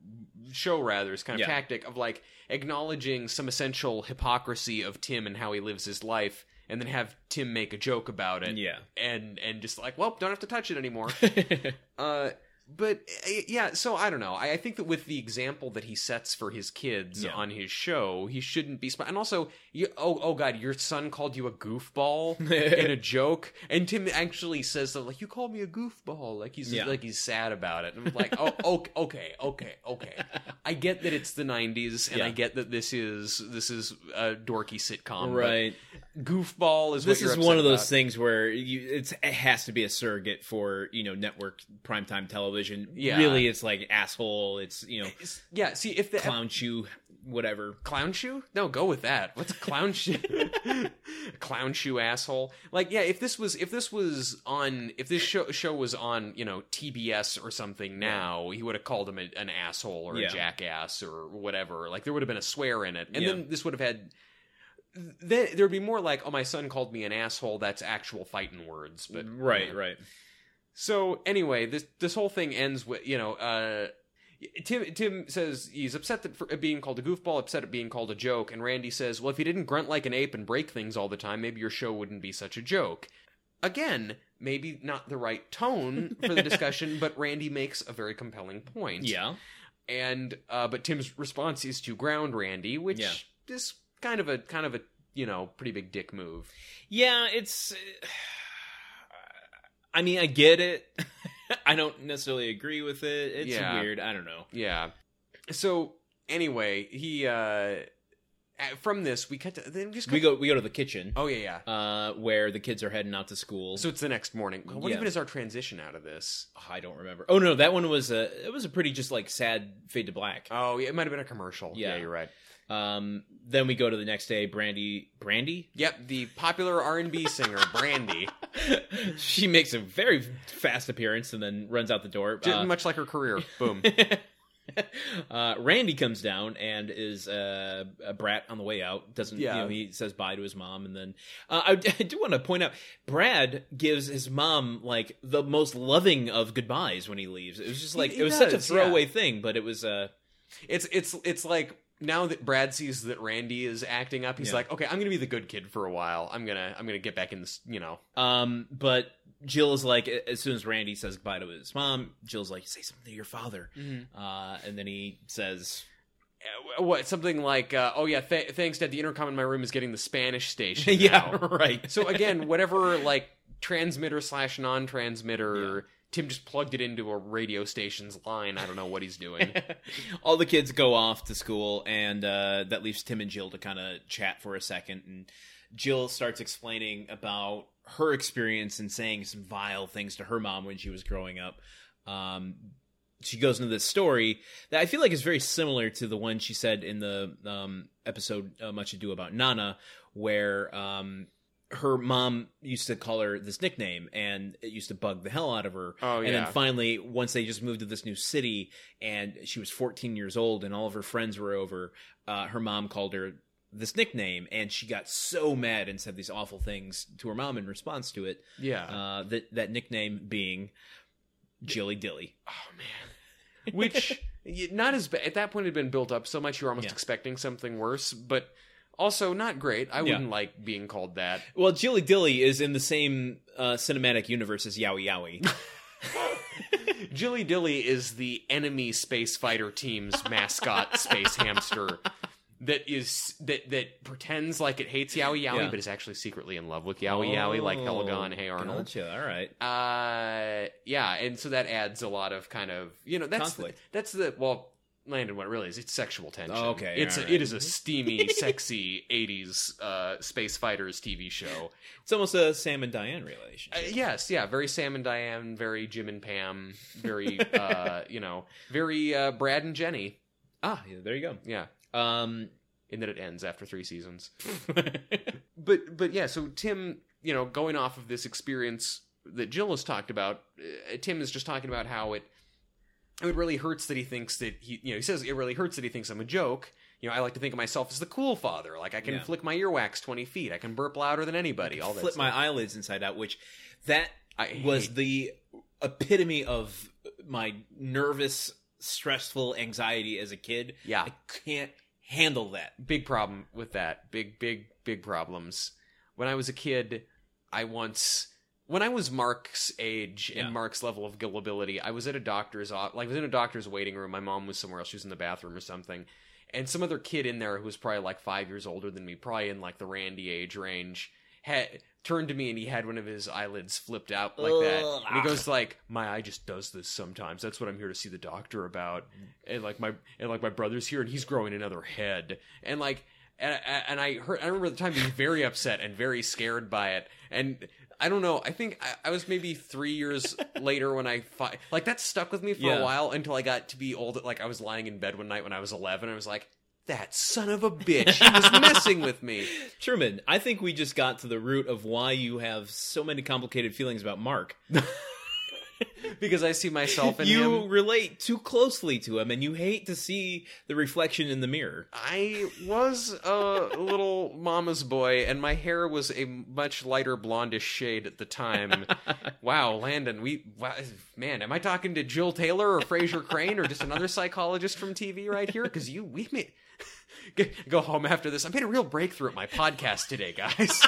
show rather is kind of Yeah. tactic of like acknowledging some essential hypocrisy of Tim and how he lives his life and then have Tim make a joke about it. Yeah. And and just like, well, don't have to touch it anymore. uh but uh, yeah, so I don't know. I, I think that with the example that he sets for his kids Yeah. on his show, he shouldn't be. Sp- and also, you, oh oh god, your son called you a goofball in a joke, and Tim actually says something like, "You called me a goofball," like he's Yeah. like he's sad about it. And I'm like, oh okay, okay, okay. I get that it's the '90s, and Yeah. I get that this is this is a dorky sitcom, right. Goofball is This is one of those about. things where you, it's, it has to be a surrogate for you know network primetime television. Yeah. Really, it's like asshole. It's you know It's- yeah, see if the clown shoe, whatever. clown shoe? No, go with that. What's a clown shoe? clown shoe asshole. Like, yeah, if this was if this was on if this show show was on you know TBS or something now, he would have called him a, an asshole or Yeah. a jackass or whatever. Like there would have been a swear in it, and Yeah. then this would have had. Then there'd be more like, "Oh, my son called me an asshole." That's actual fighting words, but Right, right. So anyway, this this whole thing ends with you know, uh, Tim Tim says he's upset that for being called a goofball, upset at being called a joke, and Randy says, "Well, if you didn't grunt like an ape and break things all the time, maybe your show wouldn't be such a joke." Again, maybe not the right tone for the discussion, but Randy makes a very compelling point. Yeah. and uh, but Tim's response is to ground Randy, which Yeah. is kind of a kind of a you know pretty big dick move. Yeah, it's. I mean, I get it. I don't necessarily agree with it. It's Yeah. weird. I don't know. Yeah. So anyway, he uh from this we cut to then just cut We go. We go to the kitchen, Oh yeah, yeah. uh, where the kids are heading out to school. So it's the next morning. What Yeah. even is our transition out of this? Oh, I don't remember. Oh no, that one was a. It was a pretty just like sad fade to black. Oh, yeah, it might have been a commercial. Yeah. you're right. Um, then we go to the next day. Brandy, Brandy, Yep, the popular R&B singer Brandy, she makes a very fast appearance and then runs out the door. Uh, much like her career. Boom. uh, Randy comes down and is uh, a brat on the way out. Doesn't Yeah. you know? He says bye to his mom, and then uh, I, I do want to point out Brad gives his mom like the most loving of goodbyes when he leaves. It was just like he it was such a throwaway thing, but it was uh It's it's it's like now that Brad sees that Randy is acting up, he's Yeah. like, okay, I'm gonna be the good kid for a while. I'm gonna I'm gonna get back in this. You know, um. But Jill is like, as soon as Randy says goodbye to his mom, Jill's like, say something to your father, uh, and then he says. Uh, what something like, uh, oh yeah, th- thanks, Dad. The intercom in my room is getting the Spanish station. yeah, right. So again, whatever like transmitter slash non-transmitter, Tim just plugged it into a radio station's line. I don't know what he's doing. all the kids go off to school, and uh, that leaves Tim and Jill to kind of chat for a second. And Jill starts explaining about her experience and saying some vile things to her mom when she was growing up. Um, she goes into this story that I feel like is very similar to the one she said in the um, episode uh, Much Ado About Nana, where um, her mom used to call her this nickname, and it used to bug the hell out of her. Oh, yeah. And then finally, once they just moved to this new city, and she was 14 years old, and all of her friends were over, uh, her mom called her this nickname, and she got so mad and said these awful things to her mom in response to it. yeah. Uh, that that nickname being Jilly Dilly. oh man. Which not as bad at that point it had been built up so much you're almost Yeah. expecting something worse, but also not great. I wouldn't like being called that. Well, Jilly Dilly is in the same uh, cinematic universe as Yowie Yowie. Jilly Dilly is the enemy space fighter team's mascot space hamster that is that that pretends like it hates Yowie Yowie Yeah. but is actually secretly in love with Yowie Yowie like Helga and Hey Arnold. Oh, Gotcha. All right. Uh yeah, and so that adds a lot of kind of you know that's Conflict. that's the well Landon, what it really is, it's sexual tension. Oh, okay, it's a, alright. it is a steamy, sexy '80s uh, space fighters TV show. It's almost a Sam and Diane relationship. Uh, yes, yeah, very Sam and Diane, very Jim and Pam, very uh, you know, very uh, Brad and Jenny. ah, yeah, there you go. Yeah, Um, in that it ends after three seasons. but but yeah, so Tim, you know, going off of this experience that Jill has talked about, uh, Tim is just talking about how it it really hurts that he thinks that he you know he says it really hurts that he thinks I'm a joke. You know, I like to think of myself as the cool father. Like I can Yeah. flick my earwax twenty feet. I can burp louder than anybody. All that flip my eyelids inside out, which that I was hate- the epitome of my nervous, stressful anxiety as a kid. Yeah. I can't handle that. big problem with that. Big, big, big problems. When I was a kid, I once, when I was Mark's age and Yeah. Mark's level of gullibility, I was at a doctor's, like, I was in a doctor's waiting room. My mom was somewhere else. She was in the bathroom or something. And some other kid in there who was probably like five years older than me, probably in like the Randy age range, had turned to me and he had one of his eyelids flipped out like that. And he ah. goes like, "My eye just does this sometimes. That's what I'm here to see the doctor about." And like my and like my brother's here and he's growing another head. And like and, and I heard I remember the time being very upset and very scared by it. And I don't know. I think I, I was maybe three years later when I fi- like that stuck with me for Yeah. a while until I got to be old. Like I was lying in bed one night when I was 11. I was like, "That son of a bitch! He was messing with me." Truman, I think we just got to the root of why you have so many complicated feelings about Mark. Because I see myself in you him. relate too closely to him, and you hate to see the reflection in the mirror. I was a little mama's boy, and my hair was a much lighter blondish shade at the time. wow, Landon, we wow, man, am I talking to Jill Taylor or Frasier Crane or just another psychologist from TV right here? Because you, we made go home after this. I made a real breakthrough at my podcast today, guys.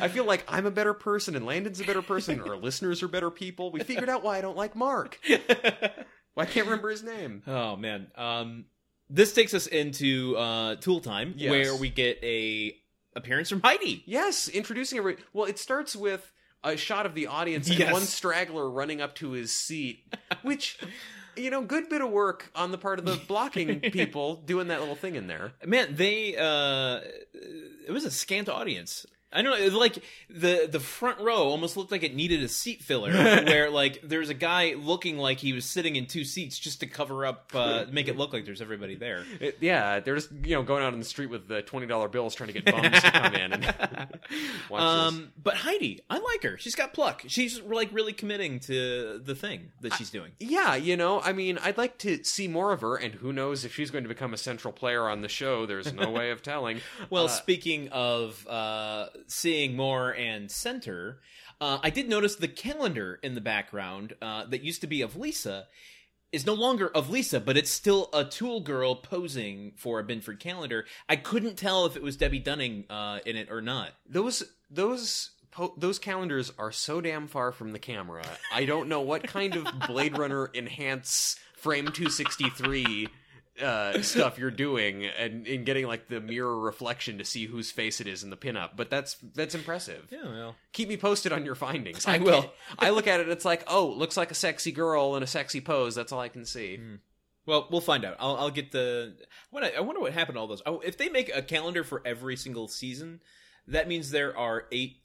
I feel like I'm a better person and Landon's a better person, or our listeners are better people. We figured out why I don't like Mark. Why I can't remember his name. Oh man. Um this takes us into uh Tool Time Yes. where we get a appearance from Heidi. Yes, introducing everybody. Well, it starts with a shot of the audience and Yes. one straggler running up to his seat, which, you know, good bit of work on the part of the blocking people doing that little thing in there. Man, they uh it was a scant audience. I don't know, like the the front row almost looked like it needed a seat filler where like there's a guy looking like he was sitting in two seats just to cover up uh make it look like there's everybody there. It- yeah, they're just you know going out on the street with the twenty dollar bills trying to get bums to come in and watch. Um, but Heidi, I like her. She's got pluck. She's like really committing to the thing that she's doing. Yeah, you know, I mean, I'd like to see more of her, and who knows if she's going to become a central player on the show. There's no way of telling. Well, Uh, speaking of uh, seeing more and center, uh, I did notice the calendar in the background uh, that used to be of Lisa is no longer of Lisa, but it's still a Tool girl posing for a Binford calendar. I couldn't tell if it was Debbe Dunning uh, in it or not. those those po- those calendars are so damn far from the camera. I don't know what kind of Blade Runner enhance frame 263 uh, stuff you're doing and in getting like the mirror reflection to see whose face it is in the pinup. But that's that's impressive. Yeah, well, Keep me posted on your findings. I can't- will. I look at it. It's like, oh, looks like a sexy girl in a sexy pose. That's all I can see. well, we'll find out. I'll, I'll get the. What I, I wonder what happened to all those. Oh, if they make a calendar for every single season, that means there are eight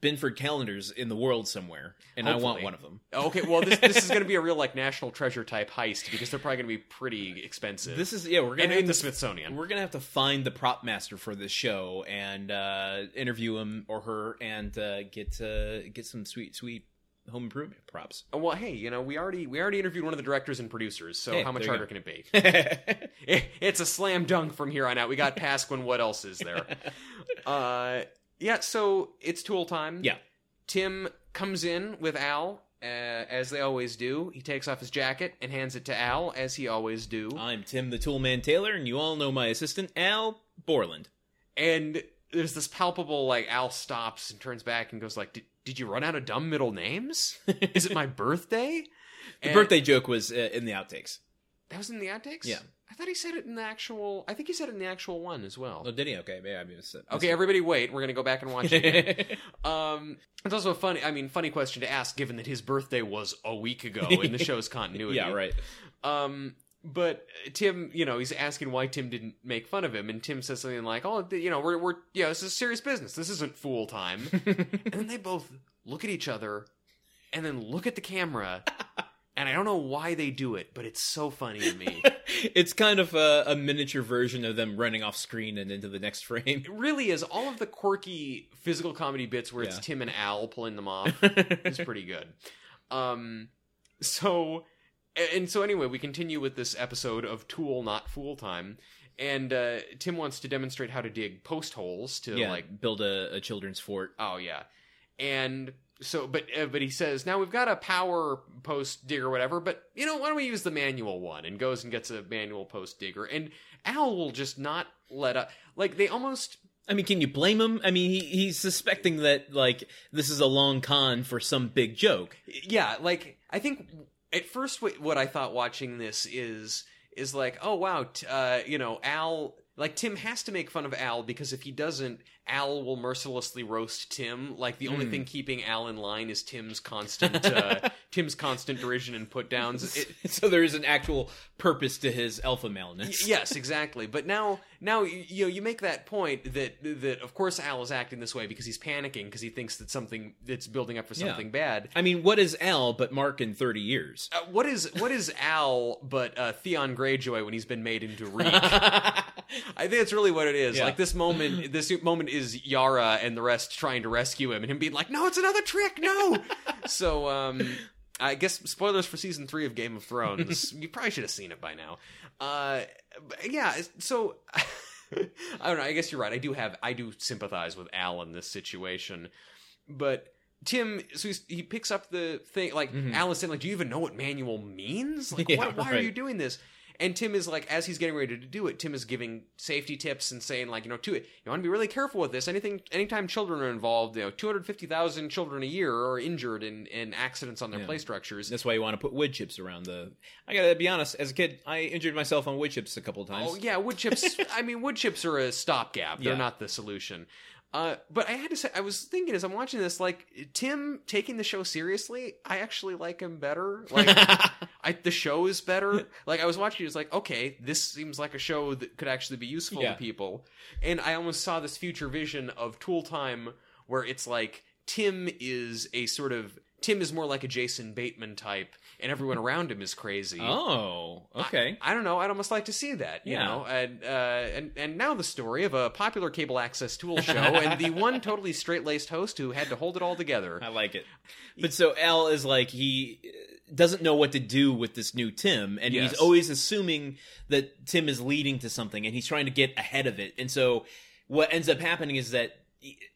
Binford calendars in the world somewhere, and I want one of them. Okay, well, this this is going to be a real like national treasure type heist because they're probably going to be pretty expensive. This is yeah, we're gonna in the Smithsonian. we're gonna have to find the prop master for this show and uh, interview him or her and uh, get uh, get some sweet sweet home improvement props. Well, hey, you know, we already we already interviewed one of the directors and producers, so Hey, how much harder go. can it be? It- it's a slam dunk from here on out. We got Pasquin. What else is there? Uh, yeah. So it's Tool time. yeah, Tim comes in with Al, uh, as they always do. He takes off his jacket and hands it to Al, as he always do. I'm Tim the Toolman Taylor, and you all know my assistant Al Borland. and there's this palpable like Al stops and turns back and goes like, "Did, did you run out of dumb middle names? Is it my birthday?" The And- birthday joke was uh, in the outtakes. That was in the outtakes. Yeah. I thought he said it in the actual. I think he said it in the actual one as well. Oh, did he? Okay, maybe I mean, it's, Okay, everybody, wait. We're gonna go back and watch it. Again. um, it's also a funny. I mean, funny question to ask, given that his birthday was a week ago in the show's continuity. yeah, right. Um, but Tim, you know, he's asking why Tim didn't make fun of him, and Tim says something like, "Oh, you know, we're we're yeah, this is serious business. This isn't fool time." and then they both look at each other, and then look at the camera, and I don't know why they do it, but it's so funny to me. it's kind of a, a miniature version of them running off screen and into the next frame. It really is. All of the quirky physical comedy bits where it's Tim and Al pulling them off is pretty good. Um, so and so anyway, we continue with this episode of Tool Not Fool Time, and uh, Tim wants to demonstrate how to dig post holes to yeah, like like build a, a children's fort. Oh yeah, and so but uh, but he says now we've got a power post digger or whatever, but you know why don't we use the manual one? And goes and gets a manual post digger, and Al will just not let up. Like they almost I mean, can you blame him? I mean, he, he's suspecting that like this is a long con for some big joke. yeah like I think at first what, what I thought watching this is is like oh wow t- uh, you know Al. Like Tim has to make fun of Al because if he doesn't, Al will mercilessly roast Tim. Like the only Hmm. thing keeping Al in line is Tim's constant, uh, Tim's constant derision and put downs. It, so there is an actual purpose to his alpha maleness. yes, exactly. But now, now you you know you make that point that that of course Al is acting this way because he's panicking because he thinks that something that's building up for Yeah. something bad. I mean, what is Al but Mark in thirty years? Uh, what is what is Al but uh, Theon Greyjoy when he's been made into Reek? I think that's really what it is. Yeah. Like this moment, this moment is Yara and the rest trying to rescue him, and him being like, "No, it's another trick, no." so, um, I guess spoilers for season three of Game of Thrones. you probably should have seen it by now. Uh, yeah. So. I don't know. I guess you're right. I do have. I do sympathize with Al in this situation, but Tim. So he's, he picks up the thing. Like Al is saying, like, "Do you even know what manual means? Like, Yeah, why, why are you doing this?" And Tim is like, as he's getting ready to do it, Tim is giving safety tips and saying, like, you know, to it, you want to be really careful with this. Anything, anytime children are involved, you know, two hundred fifty thousand children a year are injured in in accidents on their Yeah. play structures. That's why you want to put wood chips around the. I gotta be honest. As a kid, I injured myself on wood chips a couple of times. Oh yeah, wood chips. I mean, wood chips are a stopgap. They're Yeah. not the solution. Uh, but I had to say, I was thinking as I'm watching this, like Tim taking the show seriously, I actually like him better. Like, I, the show is better. Like, I was watching, it was like, okay, this seems like a show that could actually be useful Yeah. to people. And I almost saw this future vision of Tool Time where it's like Tim is a sort of Tim is more like a Jason Bateman type, and everyone around him is crazy. Oh, okay. I don't know. I'd almost like to see that, you Yeah. know. And uh, and and now the story of a popular cable access tool show and the one totally straight laced host who had to hold it all together. I like it. But so Al is like he uh, doesn't know what to do with this new Tim, and Yes. he's always assuming that Tim is leading to something, and he's trying to get ahead of it. And so what ends up happening is that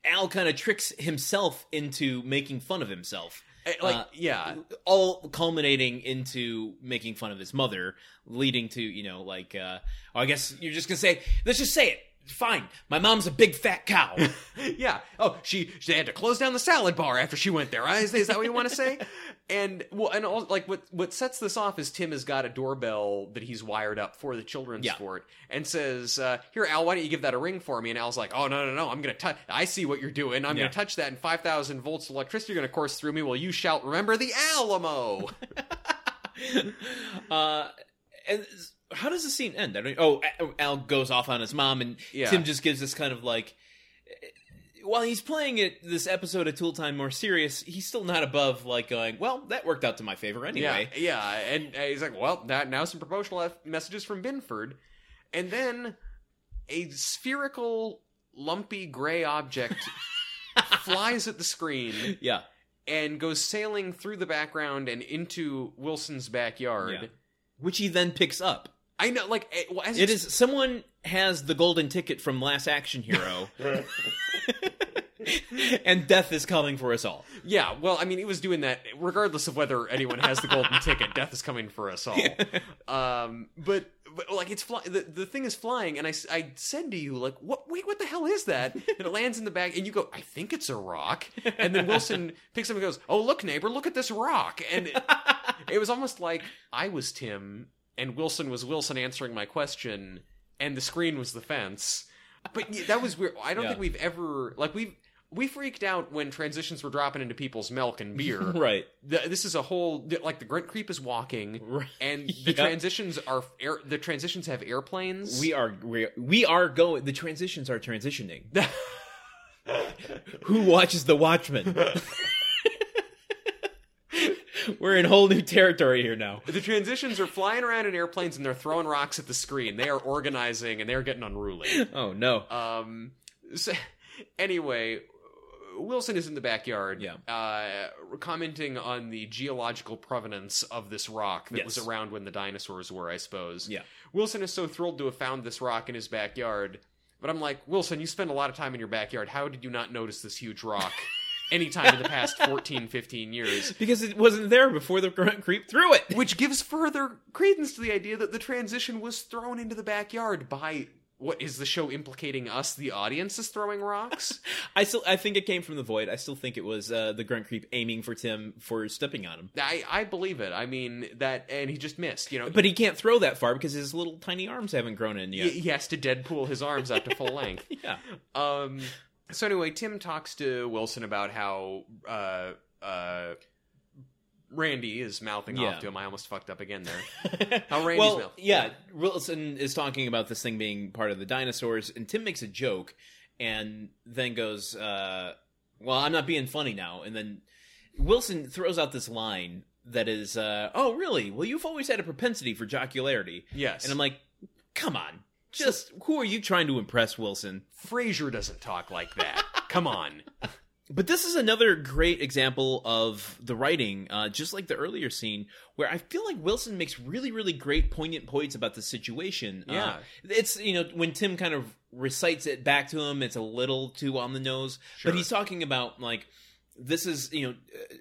Al kind of tricks himself into making fun of himself. Eh, Like, Uh, yeah, all culminating into making fun of his mother, leading to you know like uh, oh, I guess you're just gonna say let's just say it. Fine, my mom's a big fat cow. yeah. Oh, she she had to close down the salad bar after she went there. Is, is that what you want to say? And well, and all, like what what sets this off is Tim has got a doorbell that he's wired up for the children's Yeah. fort, and says, uh, "Here, Al, why don't you give that a ring for me?" And Al's like, "Oh no, no, no! I'm gonna touch. I see what you're doing. I'm Yeah. gonna touch that, and five thousand volts of electricity are gonna course through me. While you shout, remember the Alamo." uh, and how does the scene end? I don't. Oh, oh, Al goes off on his mom, and Yeah. Tim just gives this kind of like. Eh, while he's playing it, this episode of Tool Time more serious, he's still not above like going. Well, that worked out to my favor anyway. Yeah, yeah, and he's like, "Well, that now some promotional F- messages from Binford," and then a spherical, lumpy gray object flies at the screen Yeah, and goes sailing through the background and into Wilson's backyard. Yeah. which he then picks up. I know, like, well, as it's- someone has the golden ticket from Last Action Hero, and death is coming for us all. Yeah, well, I mean, he was doing that regardless of whether anyone has the golden ticket. Death is coming for us all. Um, but, but like it's fly- the the thing is flying, and I, I said to you like, what? Wait, what the hell is that? And it lands in the bag, and you go, I think it's a rock. And then Wilson picks up and goes, Oh, look, neighbor, look at this rock. And it, it was almost like I was Tim, and Wilson was Wilson answering my question, and the screen was the fence. But that was weird. I don't Yeah. think we've ever like we've we freaked out when transitions were dropping into people's milk and beer. right. The, this is a whole like the grunt creep is walking, Right. and the transitions are air, the transitions have airplanes. We are we are, we are going. The transitions are transitioning. Who watches The Watchmen? We're in whole new territory here now. the transitions are flying around in airplanes and they're throwing rocks at the screen. They are organizing and they're getting unruly. Oh no. Um. So, anyway, Wilson is in the backyard. Yeah. Uh, commenting on the geological provenance of this rock that was around when the dinosaurs were, I suppose. Yeah. Wilson is so thrilled to have found this rock in his backyard. But I'm like, Wilson, you spend a lot of time in your backyard. How did you not notice this huge rock anytime in the past 14, 15 years? Because it wasn't there before the grunt creep threw it. Which gives further credence to the idea that the transition was thrown into the backyard by what is the show implicating us, the audience, is throwing rocks? I still I think it came from the void. I still think it was uh, the grunt creep aiming for Tim for stepping on him. I, I believe it. I mean that, and he just missed. You know, But he can't throw that far because his little tiny arms haven't grown in he, yet. he has to Deadpool his arms out to full length. yeah. Um. So anyway, Tim talks to Wilson about how uh uh Randy is mouthing Yeah. off to him. I almost fucked up again there. How Randy's well, mouth- yeah, Wilson is talking about this thing being part of the dinosaurs, and Tim makes a joke, and then goes, uh, "Well, I'm not being funny now." And then Wilson throws out this line that is, uh, "Oh, really? Well, you've always had a propensity for jocularity." Yes. And I'm like, "Come on, just who are you trying to impress, Wilson?" Frasier doesn't talk like that. Come on. But this is another great example of the writing, uh, just like the earlier scene, where I feel like Wilson makes really, really great, poignant points about the situation. Uh, Yeah. it's you know when Tim kind of recites it back to him, it's a little too on the nose, Sure. but he's talking about like this is you know. Uh,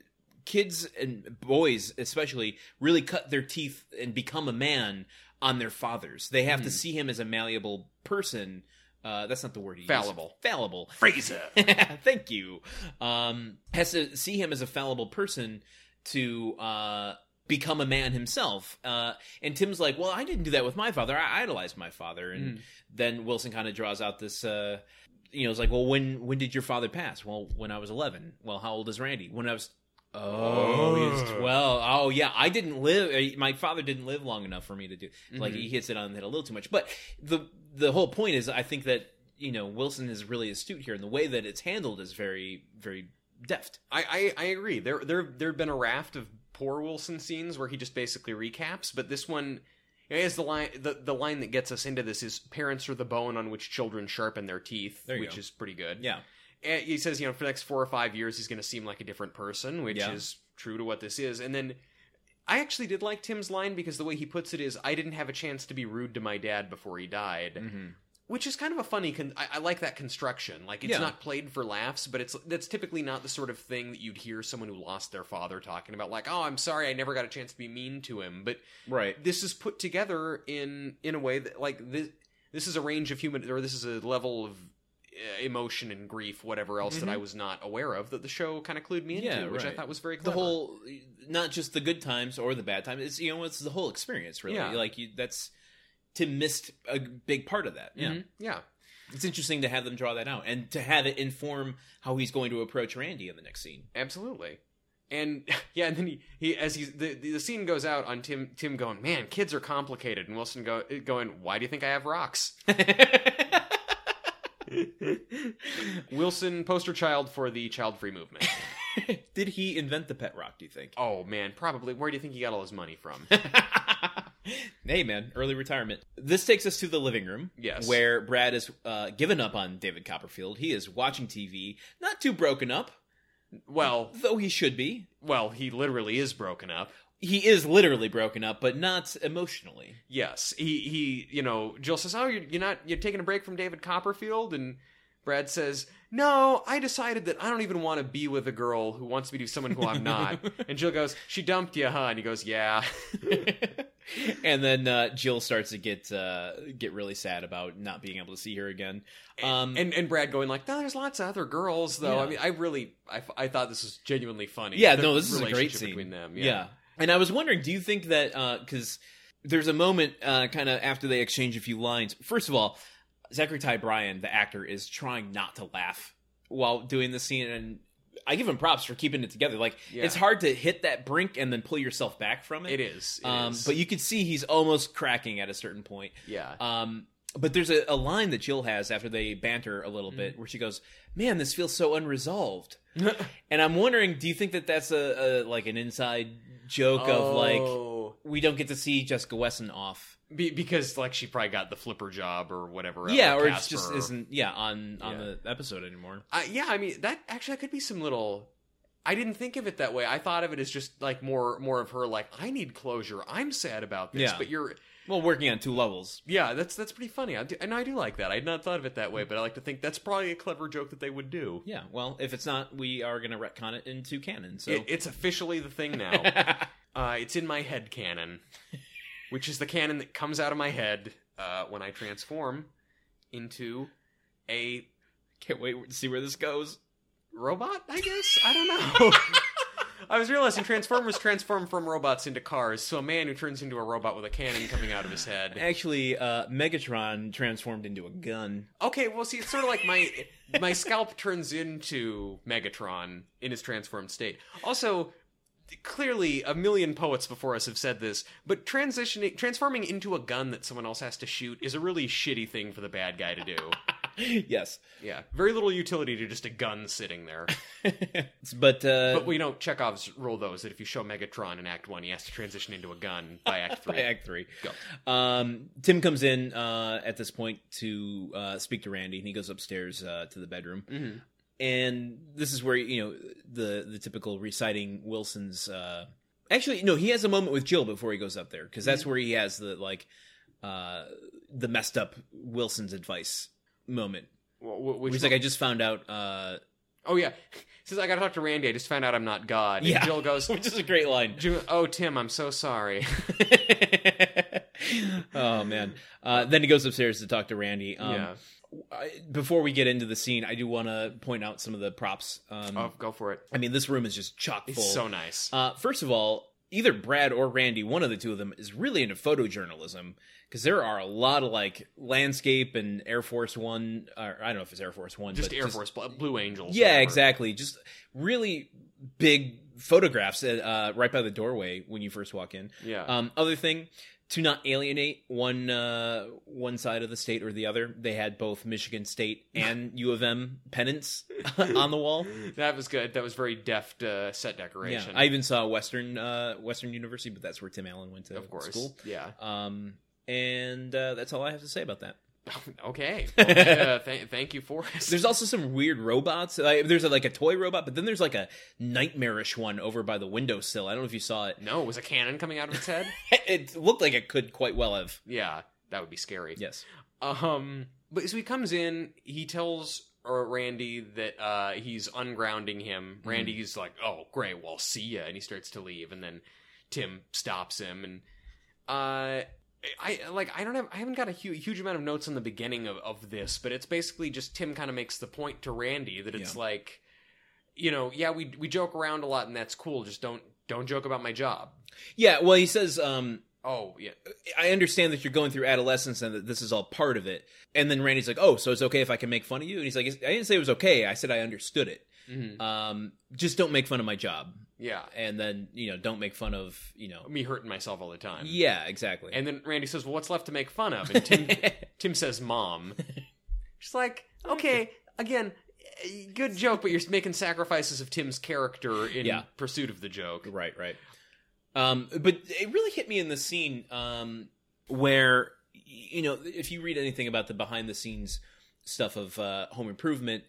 Kids and boys, especially, really cut their teeth and become a man on their fathers. They have to see him as a malleable person. Uh, that's not the word he used. Fallible. Fallible. Frasier. Thank you. Um, has to see him as a fallible person to uh, become a man himself. Uh, and Tim's like, well, I didn't do that with my father. I idolized my father. And then Wilson kind of draws out this. Uh, you know, it's like, well, when when did your father pass? Well, when I was eleven. Well, how old is Randy? When I was. Oh, he was twelve. Oh, yeah. I didn't live. uh, My father didn't live long enough for me to do. Like he hits it on the head a little too much. But the the whole point is, I think that you know Wilson is really astute here, and the way that it's handled is very very deft. I, I I agree. There there there've been a raft of poor Wilson scenes where he just basically recaps, but this one is the line the, the line that gets us into this is parents are the bone on which children sharpen their teeth, There which go. is pretty good. Yeah. And he says, you know, for the next four or five years he's gonna seem like a different person, which Yeah. is true to what this is. And then I actually did like Tim's line because the way he puts it is, I didn't have a chance to be rude to my dad before he died. Mm-hmm. Which is kind of a funny. Con- I, I like that construction. Like it's Yeah. not played for laughs, but it's that's typically not the sort of thing that you'd hear someone who lost their father talking about. Like, oh, I'm sorry, I never got a chance to be mean to him. But Right. this is put together in in a way that like this this is a range of human or this is a level of emotion and grief, whatever else that I was not aware of that the show kind of clued me into, Mm-hmm. Yeah, which I thought was very cool. The whole, not just the good times or the bad times. It's you know, it's the whole experience. Really, Yeah. like you, that's Tim missed a big part of that. Yeah. Mhm. yeah. It's interesting to have them draw that out and to have it inform how he's going to approach Randy in the next scene. Absolutely. And yeah, and then he, he as he's the, the the scene goes out on Tim Tim going, man, kids are complicated, and Wilson go going, why do you think I have rocks? Wilson poster child for the child free movement. Did he invent the pet rock? Do you think? Oh man, probably. Where do you think he got all his money from? hey man, early retirement. This takes us to the living room. Yes. Where Brad has uh, given up on David Copperfield. He is watching TV, not too broken up, well, though he should be. well, he literally is broken up. He is literally broken up, but not emotionally. Yes, he he. You know, Jill says, "Oh, you're, you're not you're taking a break from David Copperfield," and Brad says, "No, I decided that I don't even want to be with a girl who wants me to be with someone who I'm not." and Jill goes, "She dumped you, huh?" And he goes, "Yeah." and then uh, Jill starts to get uh, get really sad about not being able to see her again. Um, and and Brad going like, "No, there's lots of other girls, though." Yeah. I mean, I really, I, I thought this was genuinely funny. yeah, The no, this is a great scene between them. Yeah. Yeah. And I was wondering, do you think that because there's a moment uh, kind of after they exchange a few lines? First of all, Zachery Ty Bryan, the actor, is trying not to laugh while doing the scene, and I give him props for keeping it together. Like Yeah. it's hard to hit that brink and then pull yourself back from it. It is. It um, is. but you could see he's almost cracking at a certain point. yeah. Um, but there's a, a line that Jill has after they banter a little Mm-hmm. bit, where she goes, "Man, this feels so unresolved." and I'm wondering, do you think that that's a, a like an inside joke of like Oh. we don't get to see Jessica Wesson off? Be- because like she probably got the flipper job or whatever. yeah, or it just isn't yeah on on Yeah. the episode anymore. Uh, yeah, I mean that actually that could be some little. I didn't think of it that way. I thought of it as just like more more of her like I need closure. I'm sad about this, Yeah. but you're Well, working on two levels. yeah. That's that's pretty funny. I do, and I do like that. I had not thought of it that way, but I like to think that's probably a clever joke that they would do. Yeah, well, if it's not, we are going to retcon it into canon. So It, it's officially the thing now. uh, it's in my head canon, which is the canon that comes out of my head uh, when I transform into a can't wait to see where this goes. robot, I guess? I don't know. I was realizing Transformers transform from robots into cars, so a man who turns into a robot with a cannon coming out of his head. Actually, uh, Megatron transformed into a gun. Okay, well, see, it's sort of like my my scalp turns into Megatron in his transformed state. Also, clearly, a million poets before us have said this, but transitioning, transforming into a gun that someone else has to shoot is a really shitty thing for the bad guy to do. Yes, Yeah, very little utility to just a gun sitting there. but uh, But we know Chekhov's rule, though, is that if you show Megatron in Act One, he has to transition into a gun by Act Three. by Act Three. Go. Um, Tim comes in uh, at this point to uh, speak to Randy, and he goes upstairs uh, to the bedroom. Mhm. And this is where you know the the typical reciting Wilson's. Uh, actually, no, he has a moment with Jill before he goes up there because that's where he has the like uh, the messed up Wilson's advice moment. Wh- Which he's like, I just found out. Uh, oh yeah, says I got to talk to Randy. I just found out I'm not God. And yeah, Jill goes, which is a great line. "Oh Tim, I'm so sorry." oh man! Uh, then he goes upstairs to talk to Randy. Um, yeah. I, before we get into the scene, I do want to point out some of the props. Um, Oh, go for it. I mean, this room is just chock full. He's so nice. uh, first of all, either Brad or Randy, one of the two of them, is really into photojournalism because there are a lot of like landscape and Air Force One. Or I don't know if it's Air Force One, just Air Force Blue Angels. Yeah, whatever. exactly. Just really big photographs uh, right by the doorway when you first walk in. Yeah. Um, other thing, to not alienate one uh, one side of the state or the other, they had both Michigan State and U of M pennants on the wall. that was good. That was very deft uh, set Yeah, decoration. I even saw Western uh, Western University, but that's where Tim Allen went to of course. school. Yeah. Um, and uh, that's all I have to say about that. okay. Well, uh, th- thank you for us. There's also some weird robots. Like, there's a, like a toy robot, but then there's like a nightmarish one over by the windowsill. I don't know if you saw it. no, it was a cannon coming out of its head? It looked like it could quite well have. yeah, that would be scary. Yes. Um, but so he comes in, he tells uh, Randy that uh, he's ungrounding him. Mm-hmm. Randy's like, "Oh, great, well, see ya," and he starts to leave, and then Tim stops him, and uh, I like I don't have I haven't got a hu- huge amount of notes on the beginning of, of this, but it's basically just Tim kind of makes the point to Randy that it's Yeah. like, you know, yeah, we we joke around a lot, and that's cool. Just don't don't joke about my job. Yeah. Well, he says, um, Oh yeah, I understand that you're going through adolescence and that this is all part of it. And then Randy's like, "Oh, so it's okay if I can make fun of you?" And he's like, "I didn't say it was okay. I said I understood it. Mhm. Um, just don't make fun of my job, yeah. and then you know, don't make fun of you know." Me hurting myself all the time. Yeah, exactly. And then Randy says, "Well, what's left to make fun of?" And Tim Tim says, "Mom." She's like, "Okay, again, good joke, but you're making sacrifices of Tim's character in Yeah. pursuit of the joke." Right, right. Um, but it really hit me in the scene um, where, you know, if you read anything about the behind the scenes stuff of uh, Home Improvement,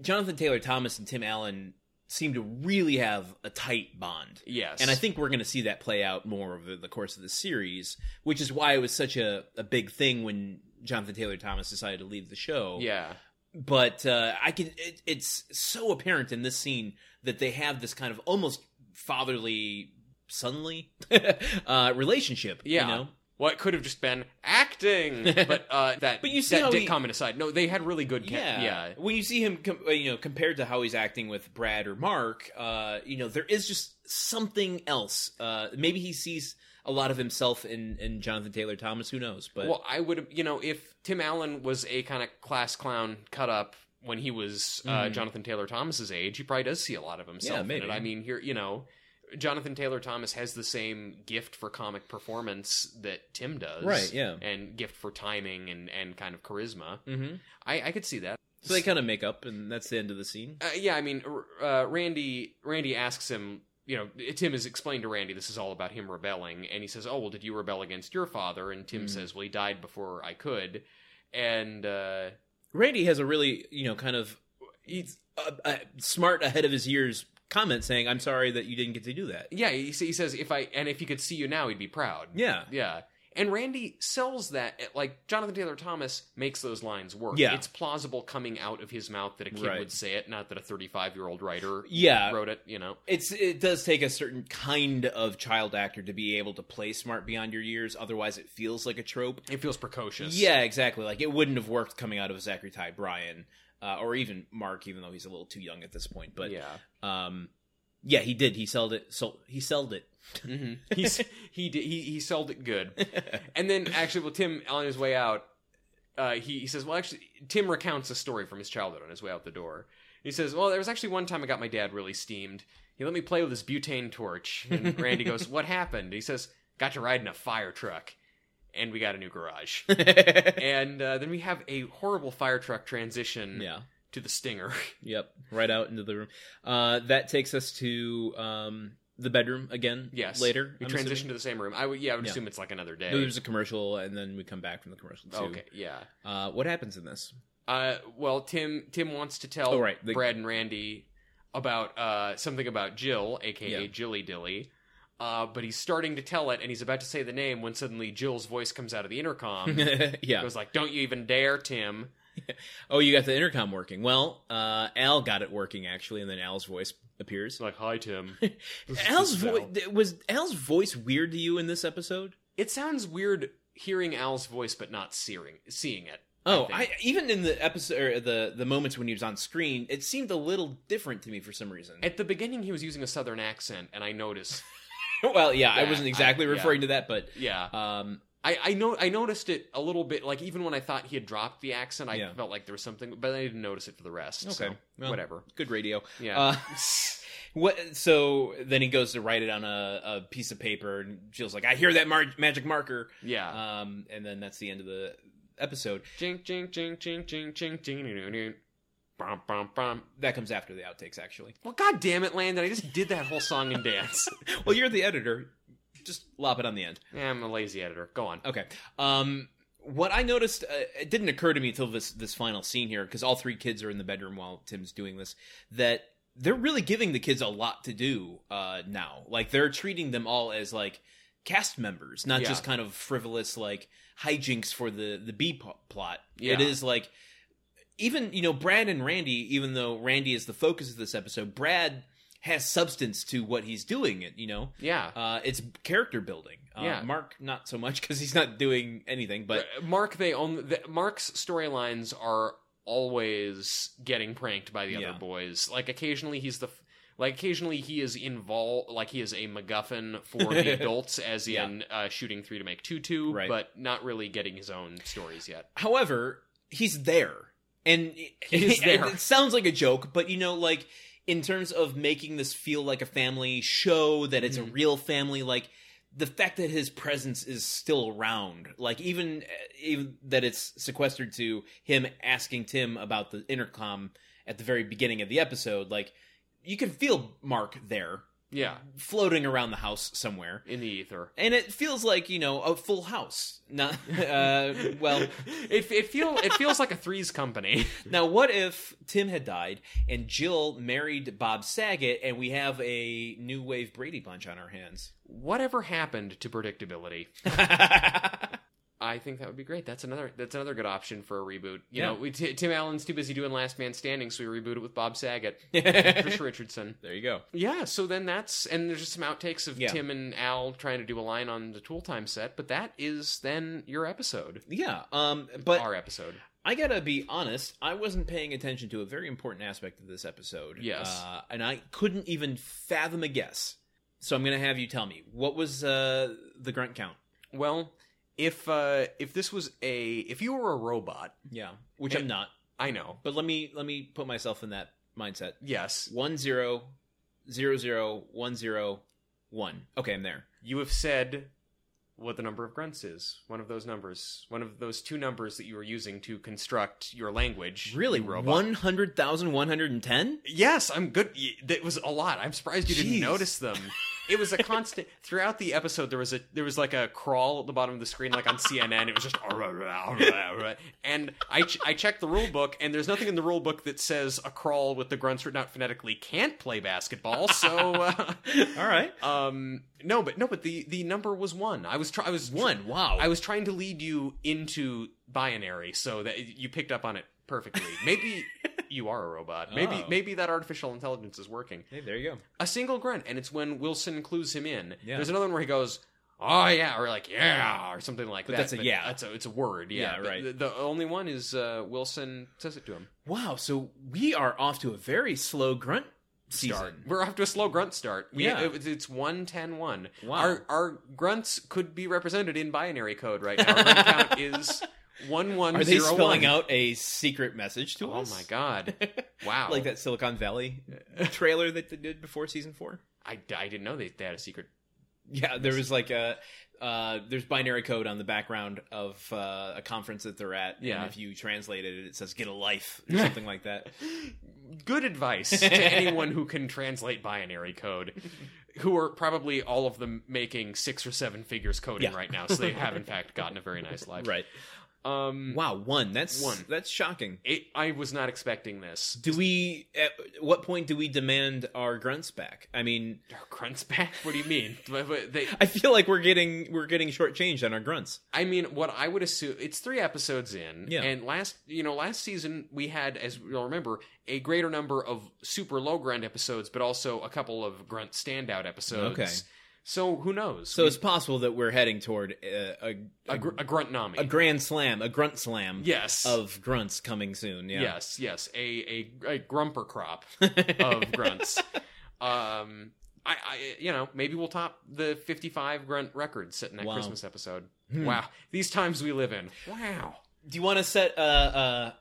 Jonathan Taylor Thomas and Tim Allen seem to really have a tight bond. Yes, And I think we're going to see that play out more over the course of the series, which is why it was such a, a big thing when Jonathan Taylor Thomas decided to leave the show yeah, but uh, I can. It, it's so apparent in this scene that they have this kind of almost fatherly, sonly uh, relationship. yeah. you know? It could have just been acting, but uh, that. But you see that how dick he- comment aside, no, they had really good. Ca- Yeah. yeah, When you see him, com- uh, you know, compared to how he's acting with Brad or Mark, uh, you know, there is just something else. Uh, maybe he sees a lot of himself in in Jonathan Taylor Thomas. Who knows? But Well, I would you know, if Tim Allen was a kind of class clown cut up when he was uh, Mhm. Jonathan Taylor Thomas's age, he probably does see a lot of himself Yeah, in maybe. it. I mean, here you know, Jonathan Taylor Thomas has the same gift for comic performance that Tim does, Right, yeah. and gift for timing and and kind of charisma. Mm-hmm. I, I could see that. So they kind of make up, and that's the end of the scene. Uh, yeah, I mean, uh, Randy. Randy asks him. You know, Tim has explained to Randy this is all about him rebelling, and he says, "Oh, well, did you rebel against your father?" And Tim Mhm. says, "Well, he died before I could." And uh, Randy has a really, you know, kind of he's uh, uh, smart ahead of his years comment saying, "I'm sorry that you didn't get to do that." yeah, he, he says, "If I and if he could see you now, he'd be proud." Yeah, Yeah. And Randy sells that eh, like Jonathan Taylor Thomas makes those lines work. Yeah. It's plausible coming out of his mouth that a kid Right. would say it, not that a 35-year-old writer yeah. wrote it, you know. It's it does take a certain kind of child actor to be able to play smart beyond your years. Otherwise, it feels like a trope. It feels precocious. Yeah, exactly. Like it wouldn't have worked coming out of a Zachery Ty Bryan, uh, or even Mark, even though he's a little too young at this point. But yeah. um, yeah, he did. He sold it. So he sold it. hmm He's he did he he sold it good. And then actually, well, Tim on his way out, uh, he he says, well, actually, Tim recounts a story from his childhood on his way out the door. He says, well, there was actually one time I got my dad really steamed. He let me play with his butane torch, and Randy goes, "What happened?" He says, "Got to ride in a fire truck." And we got a new garage. and uh, then we have a horrible fire truck transition yeah. to the Stinger. Yep. Right out into the room. Uh, that takes us to um, the bedroom again. yes. Later. we I'm transition assuming. to the same room. I would, yeah, I would Yeah. assume it's like another day. There's a commercial, and then we come back from the commercial too. okay, yeah. Uh, what happens in this? Uh, well, Tim Tim wants to tell Oh, right. The- Brad and Randy about uh, something about Jill, aka Yeah. Jilly Dilly. Uh, but he's starting to tell it, and he's about to say the name when suddenly Jill's voice comes out of the intercom. yeah. Goes like, "Don't you even dare, Tim!" Oh, you got the intercom working. Well, uh, Al got it working actually, and then Al's voice appears. Like, "Hi, Tim." Al's voice was Al's voice weird to you in this episode? It sounds weird hearing Al's voice, but not seeing seeing it. Oh, think. I, even in the episode or the the moments when he was on screen, it seemed a little different to me for some reason. At the beginning, he was using a southern accent, and I noticed. well, yeah, I wasn't exactly I, referring yeah. to that, but yeah. Um, I, I know I noticed it a little bit, like even when I thought he had dropped the accent, I yeah. felt like there was something, but I didn't notice it for the rest. Okay, so, well, whatever. Good radio. Yeah. Uh, what? So then he goes to write it on a, a piece of paper, and Jill's like, "I hear that mar- magic marker." Yeah. Um, and then that's the end of the episode. Jink, jink, jink, jink, jink, jink, Bum, bum, bum. That comes after the outtakes, actually. Well, god damn it, Landon! I just did that whole song and dance. well, you're the editor. Just lop it on the end. yeah, I'm a lazy editor. Go on. Okay. Um, what I noticed, uh, it didn't occur to me until this this final scene here, because all three kids are in the bedroom while Tim's doing this. That they're really giving the kids a lot to do uh, now. Like they're treating them all as like cast members, not Yeah. just kind of frivolous like hijinks for the the B plot. Yeah. It is like even you know Brad and Randy, even though Randy is the focus of this episode, Brad has substance to what he's doing. It you know. Yeah. Uh, it's character building. Uh, Yeah. Mark not so much because he's not doing anything. But Uh, Mark, they own the, Mark's storylines are always getting pranked by the Yeah. other boys. Like occasionally he's the. Like occasionally he is involved, like he is a MacGuffin for the adults, as Yeah. in uh, shooting three to make two two, Right. but not really getting his own stories yet. however, he's there, and there. It sounds like a joke, but you know, like in terms of making this feel like a family show, that it's Mhm. a real family, like. The fact that his presence is still around, like even even that it's sequestered to him asking Tim about the intercom at the very beginning of the episode, like you can feel Mark there, Yeah, floating around the house somewhere. in the ether. and it feels like you know a full house. Not uh, well. It it feel it feels like a threes company. Now, what if Tim had died and Jill married Bob Saget, and we have a new wave Brady Bunch on our hands? Whatever happened to predictability? I think that would be great. That's another that's another good option for a reboot. You Yeah. know, we, T- Tim Allen's too busy doing Last Man Standing, so we reboot it with Bob Saget, Chris Richardson. There you go. Yeah, so then that's and there's just some outtakes of Yeah. Tim and Al trying to do a line on the Tool Time set, but that is then your episode, Yeah, um, but our episode. I gotta be honest. I wasn't paying attention to a very important aspect of this episode. Yes. uh, and I couldn't even fathom a guess. So I'm gonna have you tell me what was uh, the grunt count. Well, if uh if this was a if you were a robot Yeah, which I'm not. I know. But let me let me put myself in that mindset. Yes, One zero zero zero one zero one. Okay, I'm there. you have said what the number of grunts is. One of those numbers. One of those two numbers that you were using to construct your language. Really, you robot. one hundred thousand one hundred and ten. Yes, I'm good. Y- That was a lot. I'm surprised you didn't notice them. It was a constant throughout the episode. There was a there was like a crawl at the bottom of the screen, like on CNN. It was just and I ch- I checked the rule book, and there's nothing in the rule book that says a crawl with the grunts written out phonetically can't play basketball. So, uh, All right, um, no, but no, but the the number was one. I was try I was one. Wow. I was trying to lead you into binary so that you picked up on it perfectly. Maybe you are a robot. Maybe Oh. maybe that artificial intelligence is working. Hey, there you go. A single grunt, and it's when Wilson clues him in. Yeah. There's another one where he goes, "Oh yeah," or like "Yeah," or something like But that. that's a yeah. That's a it's a word. Yeah, Yeah, But right. The, the only one is uh, Wilson says it to him. Wow. So we are off to a very slow grunt season. Start. We're off to a slow grunt start. We, Yeah. it- it's one ten one. Wow. Our our grunts could be represented in binary code right now. Our grunt count is one one Are they spelling one. out a secret message to Oh us? Oh my god! Wow, like that Silicon Valley trailer that they did before season four. I, I didn't know they, they had a secret. Yeah, there was like a uh, there's binary code on the background of uh, a conference that they're at. Yeah. and if you translate it, it says "get a life" or something like that. Good advice to anyone who can translate binary code, who are probably all of them making six or seven figures coding Yeah. right now, so they have in fact gotten a very nice life. Right. Um. Wow, one. That's One. That's shocking. It, I was not expecting this. Do we? At what point do we demand our grunts back? I mean, Are grunts back? What do you mean? They, I feel like we're getting we're getting shortchanged on our grunts. I mean, what I would assume it's three episodes in, Yeah. and last you know last season we had, as you'll remember, a greater number of super low grunt episodes, but also a couple of grunt standout episodes. Okay. So who knows? So We- it's possible that we're heading toward a a, a, gr- a grunt nami. a grand slam, a grunt slam. yes. Of grunts coming soon. Yeah. Yes, yes, a a, a grumper crop of grunts. Um, I, I, you know, maybe we'll top the fifty-five grunt record set in that Wow. Christmas episode. Hmm. Wow, these times we live in. Wow. Do you want to set? Uh, uh,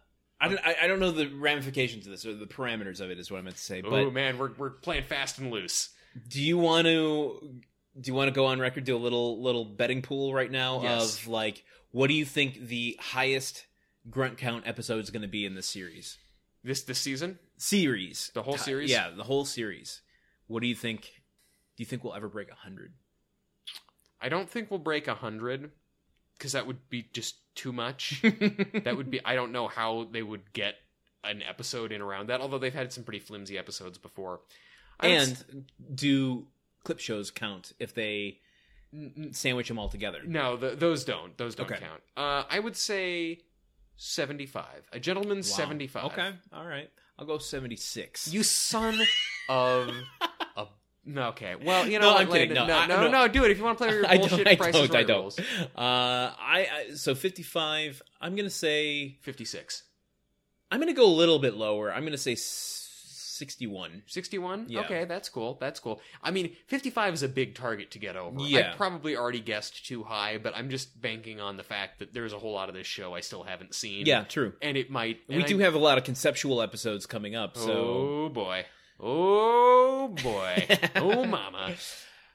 I don't. I, I don't know the ramifications of this or the parameters of it. Is what I meant to say. oh man, we're we're playing fast and loose. do you want to? Do you want to go on record? Do a little little betting pool right now Yes. of like, what do you think the highest grunt count episode is going to be in this series? This this season, Series, The whole series? Yeah, the whole series. What do you think? Do you think we'll ever break hundred? I don't think we'll break a hundred because that would be just too much. that would be. I don't know how they would get an episode in around that. Although they've had some pretty flimsy episodes before. I and do clip shows count if they sandwich them all together? No, th those don't. Those don't Okay. count. Uh, I would say seventy-five. A gentleman's Wow. seventy-five. Okay, all right. I'll go seventy-six. You son of a. No, okay. Well, you know No, what, I'm kidding. No, No, I- no, no. no, Do it if you want to play with your I bullshit don't. I prices don't. I don't. Uh, I, I so fifty-five. I'm gonna say. Fifty-six. I'm gonna go a little bit lower. I'm gonna say s- sixty-one. 61 Yeah. okay that's cool that's cool i mean 55 is a big target to get over Yeah. i probably already guessed too high but i'm just banking on the fact that there's a whole lot of this show i still haven't seen Yeah, true. and it might We and do have a lot of conceptual episodes coming up. So oh boy oh boy oh mama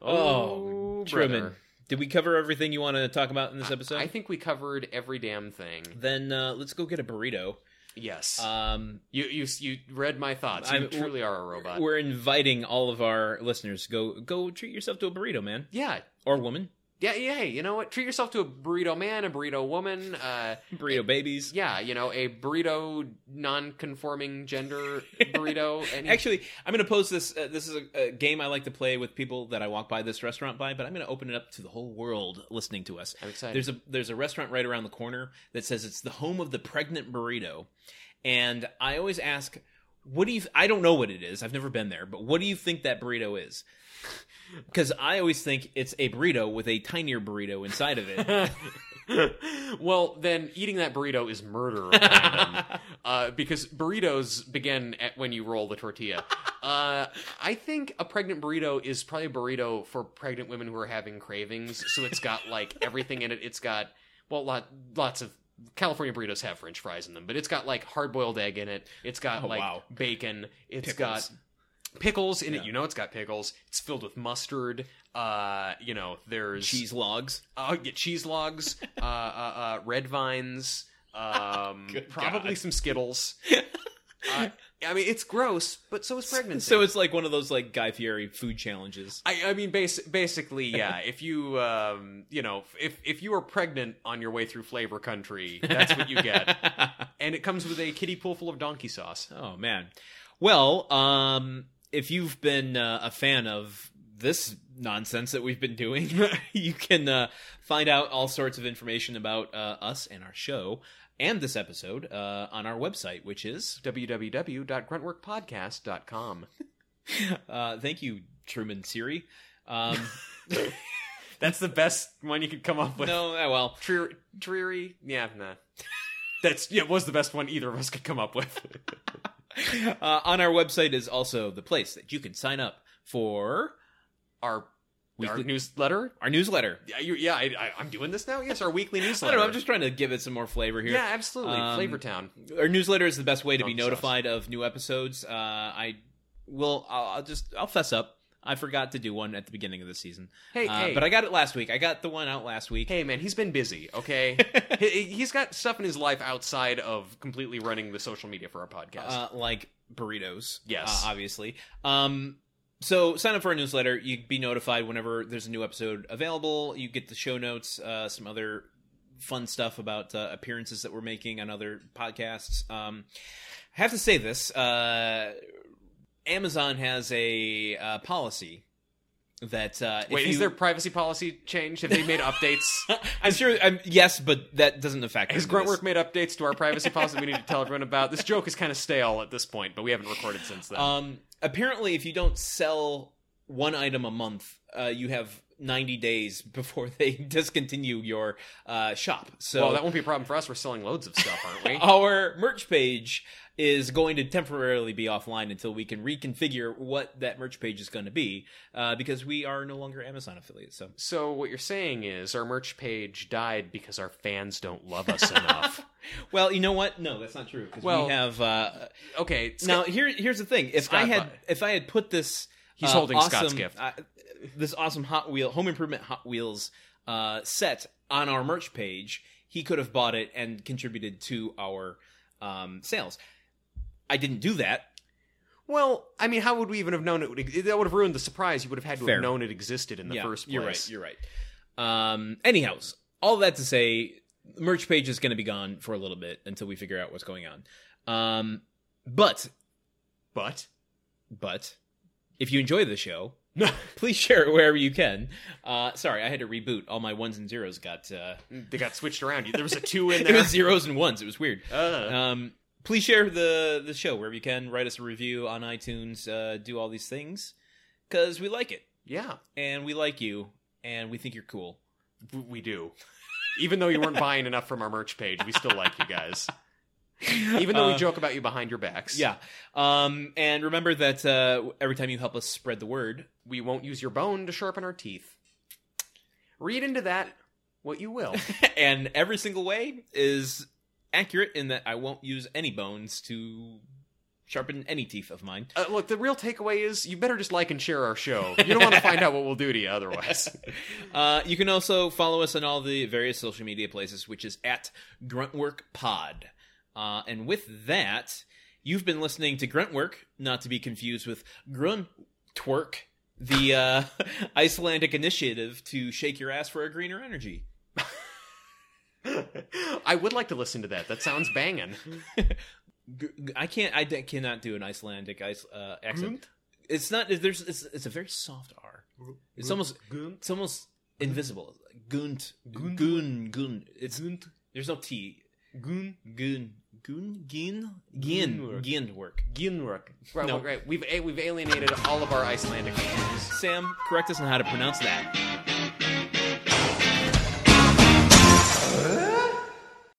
Oh, Truman, did we cover everything you want to talk about in this episode? i think we covered every damn thing then uh, let's go get a burrito. Yes. Um, you you you read my thoughts. You I'm- truly are a robot. we're inviting all of our listeners go go treat yourself to a burrito, man. Yeah. Or woman, yeah yeah hey you know what treat yourself to a burrito man a burrito woman uh burrito babies. Yeah, you know, a burrito non-conforming gender burrito. Any... Actually, I'm going to pose this. Uh, this is a, a game I like to play with people that I walk by this restaurant by, but I'm going to open it up to the whole world listening to us. I'm excited. There's a there's a restaurant right around the corner that says it's the home of the pregnant burrito, and I always ask, what do you? I don't know what it is. I've never been there, but what do you think that burrito is? Because I always think it's a burrito with a tinier burrito inside of it. well, then eating that burrito is murder, uh, because burritos begin at when you roll the tortilla. Uh, I think a pregnant burrito is probably a burrito for pregnant women who are having cravings. So it's got like everything in it. It's got well, lot, lots of California burritos have French fries in them, but it's got like hard boiled egg in it. It's got Oh, like wow. bacon. It's Pickles. got pickles in Yeah. it. You know, it's got pickles. It's filled with mustard. Uh, you know, there's cheese logs. uh, get cheese logs, uh, uh, uh, red vines, um, probably God. some Skittles. I mean, it's gross, but so is pregnancy. So it's like one of those like Guy Fieri food challenges. I, I mean, bas- basically, yeah. If you, um, you know, if if you are pregnant on your way through flavor country, that's what you get, and it comes with a kiddie pool full of donkey sauce. oh man. Well, um, if you've been uh, a fan of this nonsense that we've been doing, you can uh, find out all sorts of information about uh, us and our show and this episode uh, on our website, which is www.gruntworkpodcast.com. uh, thank you, Truman Siri. Um, That's the best one you could come up with. no, uh, well, Dreary, dreary, yeah, nah. That's yeah, was the best one either of us could come up with. uh, on our website is also the place that you can sign up for our our newsletter. our newsletter. Yeah, you, yeah, I, I, I'm doing this now. Yes, our weekly I newsletter. don't know. I'm just trying to give it some more flavor here. yeah, absolutely. Um, Flavortown. Our newsletter is the best way to be notified of new episodes. Uh, I will. I'll, I'll just. I'll fess up. I forgot to do one at the beginning of the season. Hey, Uh, hey. but I got it last week. I got the one out last week. Hey man, he's been busy. Okay, he, he's got stuff in his life outside of completely running the social media for our podcast. uh, like burritos. Yes. uh, obviously. Um, so sign up for our newsletter. You'd be notified whenever there's a new episode available. You get the show notes, uh, some other fun stuff about uh, appearances that we're making on other podcasts. Um, I have to say this: uh, Amazon has a uh, policy that uh, Wait, is you- their privacy policy changed? Have they made updates? I'm sure. I'm, yes, but that doesn't affect. Has. Gruntwork made updates to our privacy policy we need to tell everyone about? This joke is kind of stale at this point, but we haven't recorded since then. Um, apparently, if you don't sell one item a month, uh, you have 90 days before they discontinue your uh, shop. So well, that won't be a problem for us. We're selling loads of stuff, aren't we? our merch page is going to temporarily be offline until we can reconfigure what that merch page is going to be, uh, because we are no longer Amazon affiliates. So So what you're saying is our merch page died because our fans don't love us enough. well, you know what? No, that's not true. Because Well, we have uh, Okay, now here. Here's the thing: if I had Bu- if I had put this, He's uh, holding awesome, Scott's gift. uh, this awesome Hot Wheel Home Improvement Hot Wheels uh, set on our merch page, he could have bought it and contributed to our um, sales. I didn't do that. Well, I mean, how would we even have known it? Would, that would have ruined the surprise. You would have had to Fair. have known it existed in the yeah, first place. you're right. You're right. Um, anyhow, all that to say, the merch page is going to be gone for a little bit until we figure out what's going on. Um, but But but if you enjoy the show, please share it wherever you can. Uh, sorry, I had to reboot. All my ones and zeros got. Uh, they got switched around. There was a two in there. it was zeros and ones. It was weird. Uh, Um, please share the the show wherever you can. Write us a review on iTunes. Uh, do all these things because we like it yeah, and we like you and we think you're cool. we do. Even though you weren't buying enough from our merch page, we still like you guys. Even though we Uh, joke about you behind your backs. Yeah. Um, and remember that uh, every time you help us spread the word, we won't use your bone to sharpen our teeth. Read into that what you will. and every single way is accurate in that I won't use any bones to sharpen any teeth of mine. Uh, look, the real takeaway is you better just like and share our show. You don't want to find out what we'll do to you otherwise. Uh, you can also follow us on all the various social media places, which is at Gruntwork Pod. Uh, and with that, you've been listening to Gruntwork, not to be confused with Gruntwork, the uh, Icelandic initiative to shake your ass for a greener energy. I would like to listen to that. That sounds banging. I can't. I d- cannot do an Icelandic ice, uh, accent. It's not. There's. It's, it's a very soft R. It's almost. It's almost invisible. Gunt. Gund. Gun. Gun. It's. There's no T. Gun. Gun. Gun. Gin. Gin. Gunwork. Gin work. Ginruk. Right, No. right. We've we've alienated all of our Icelandic. Sam, correct us on how to pronounce that.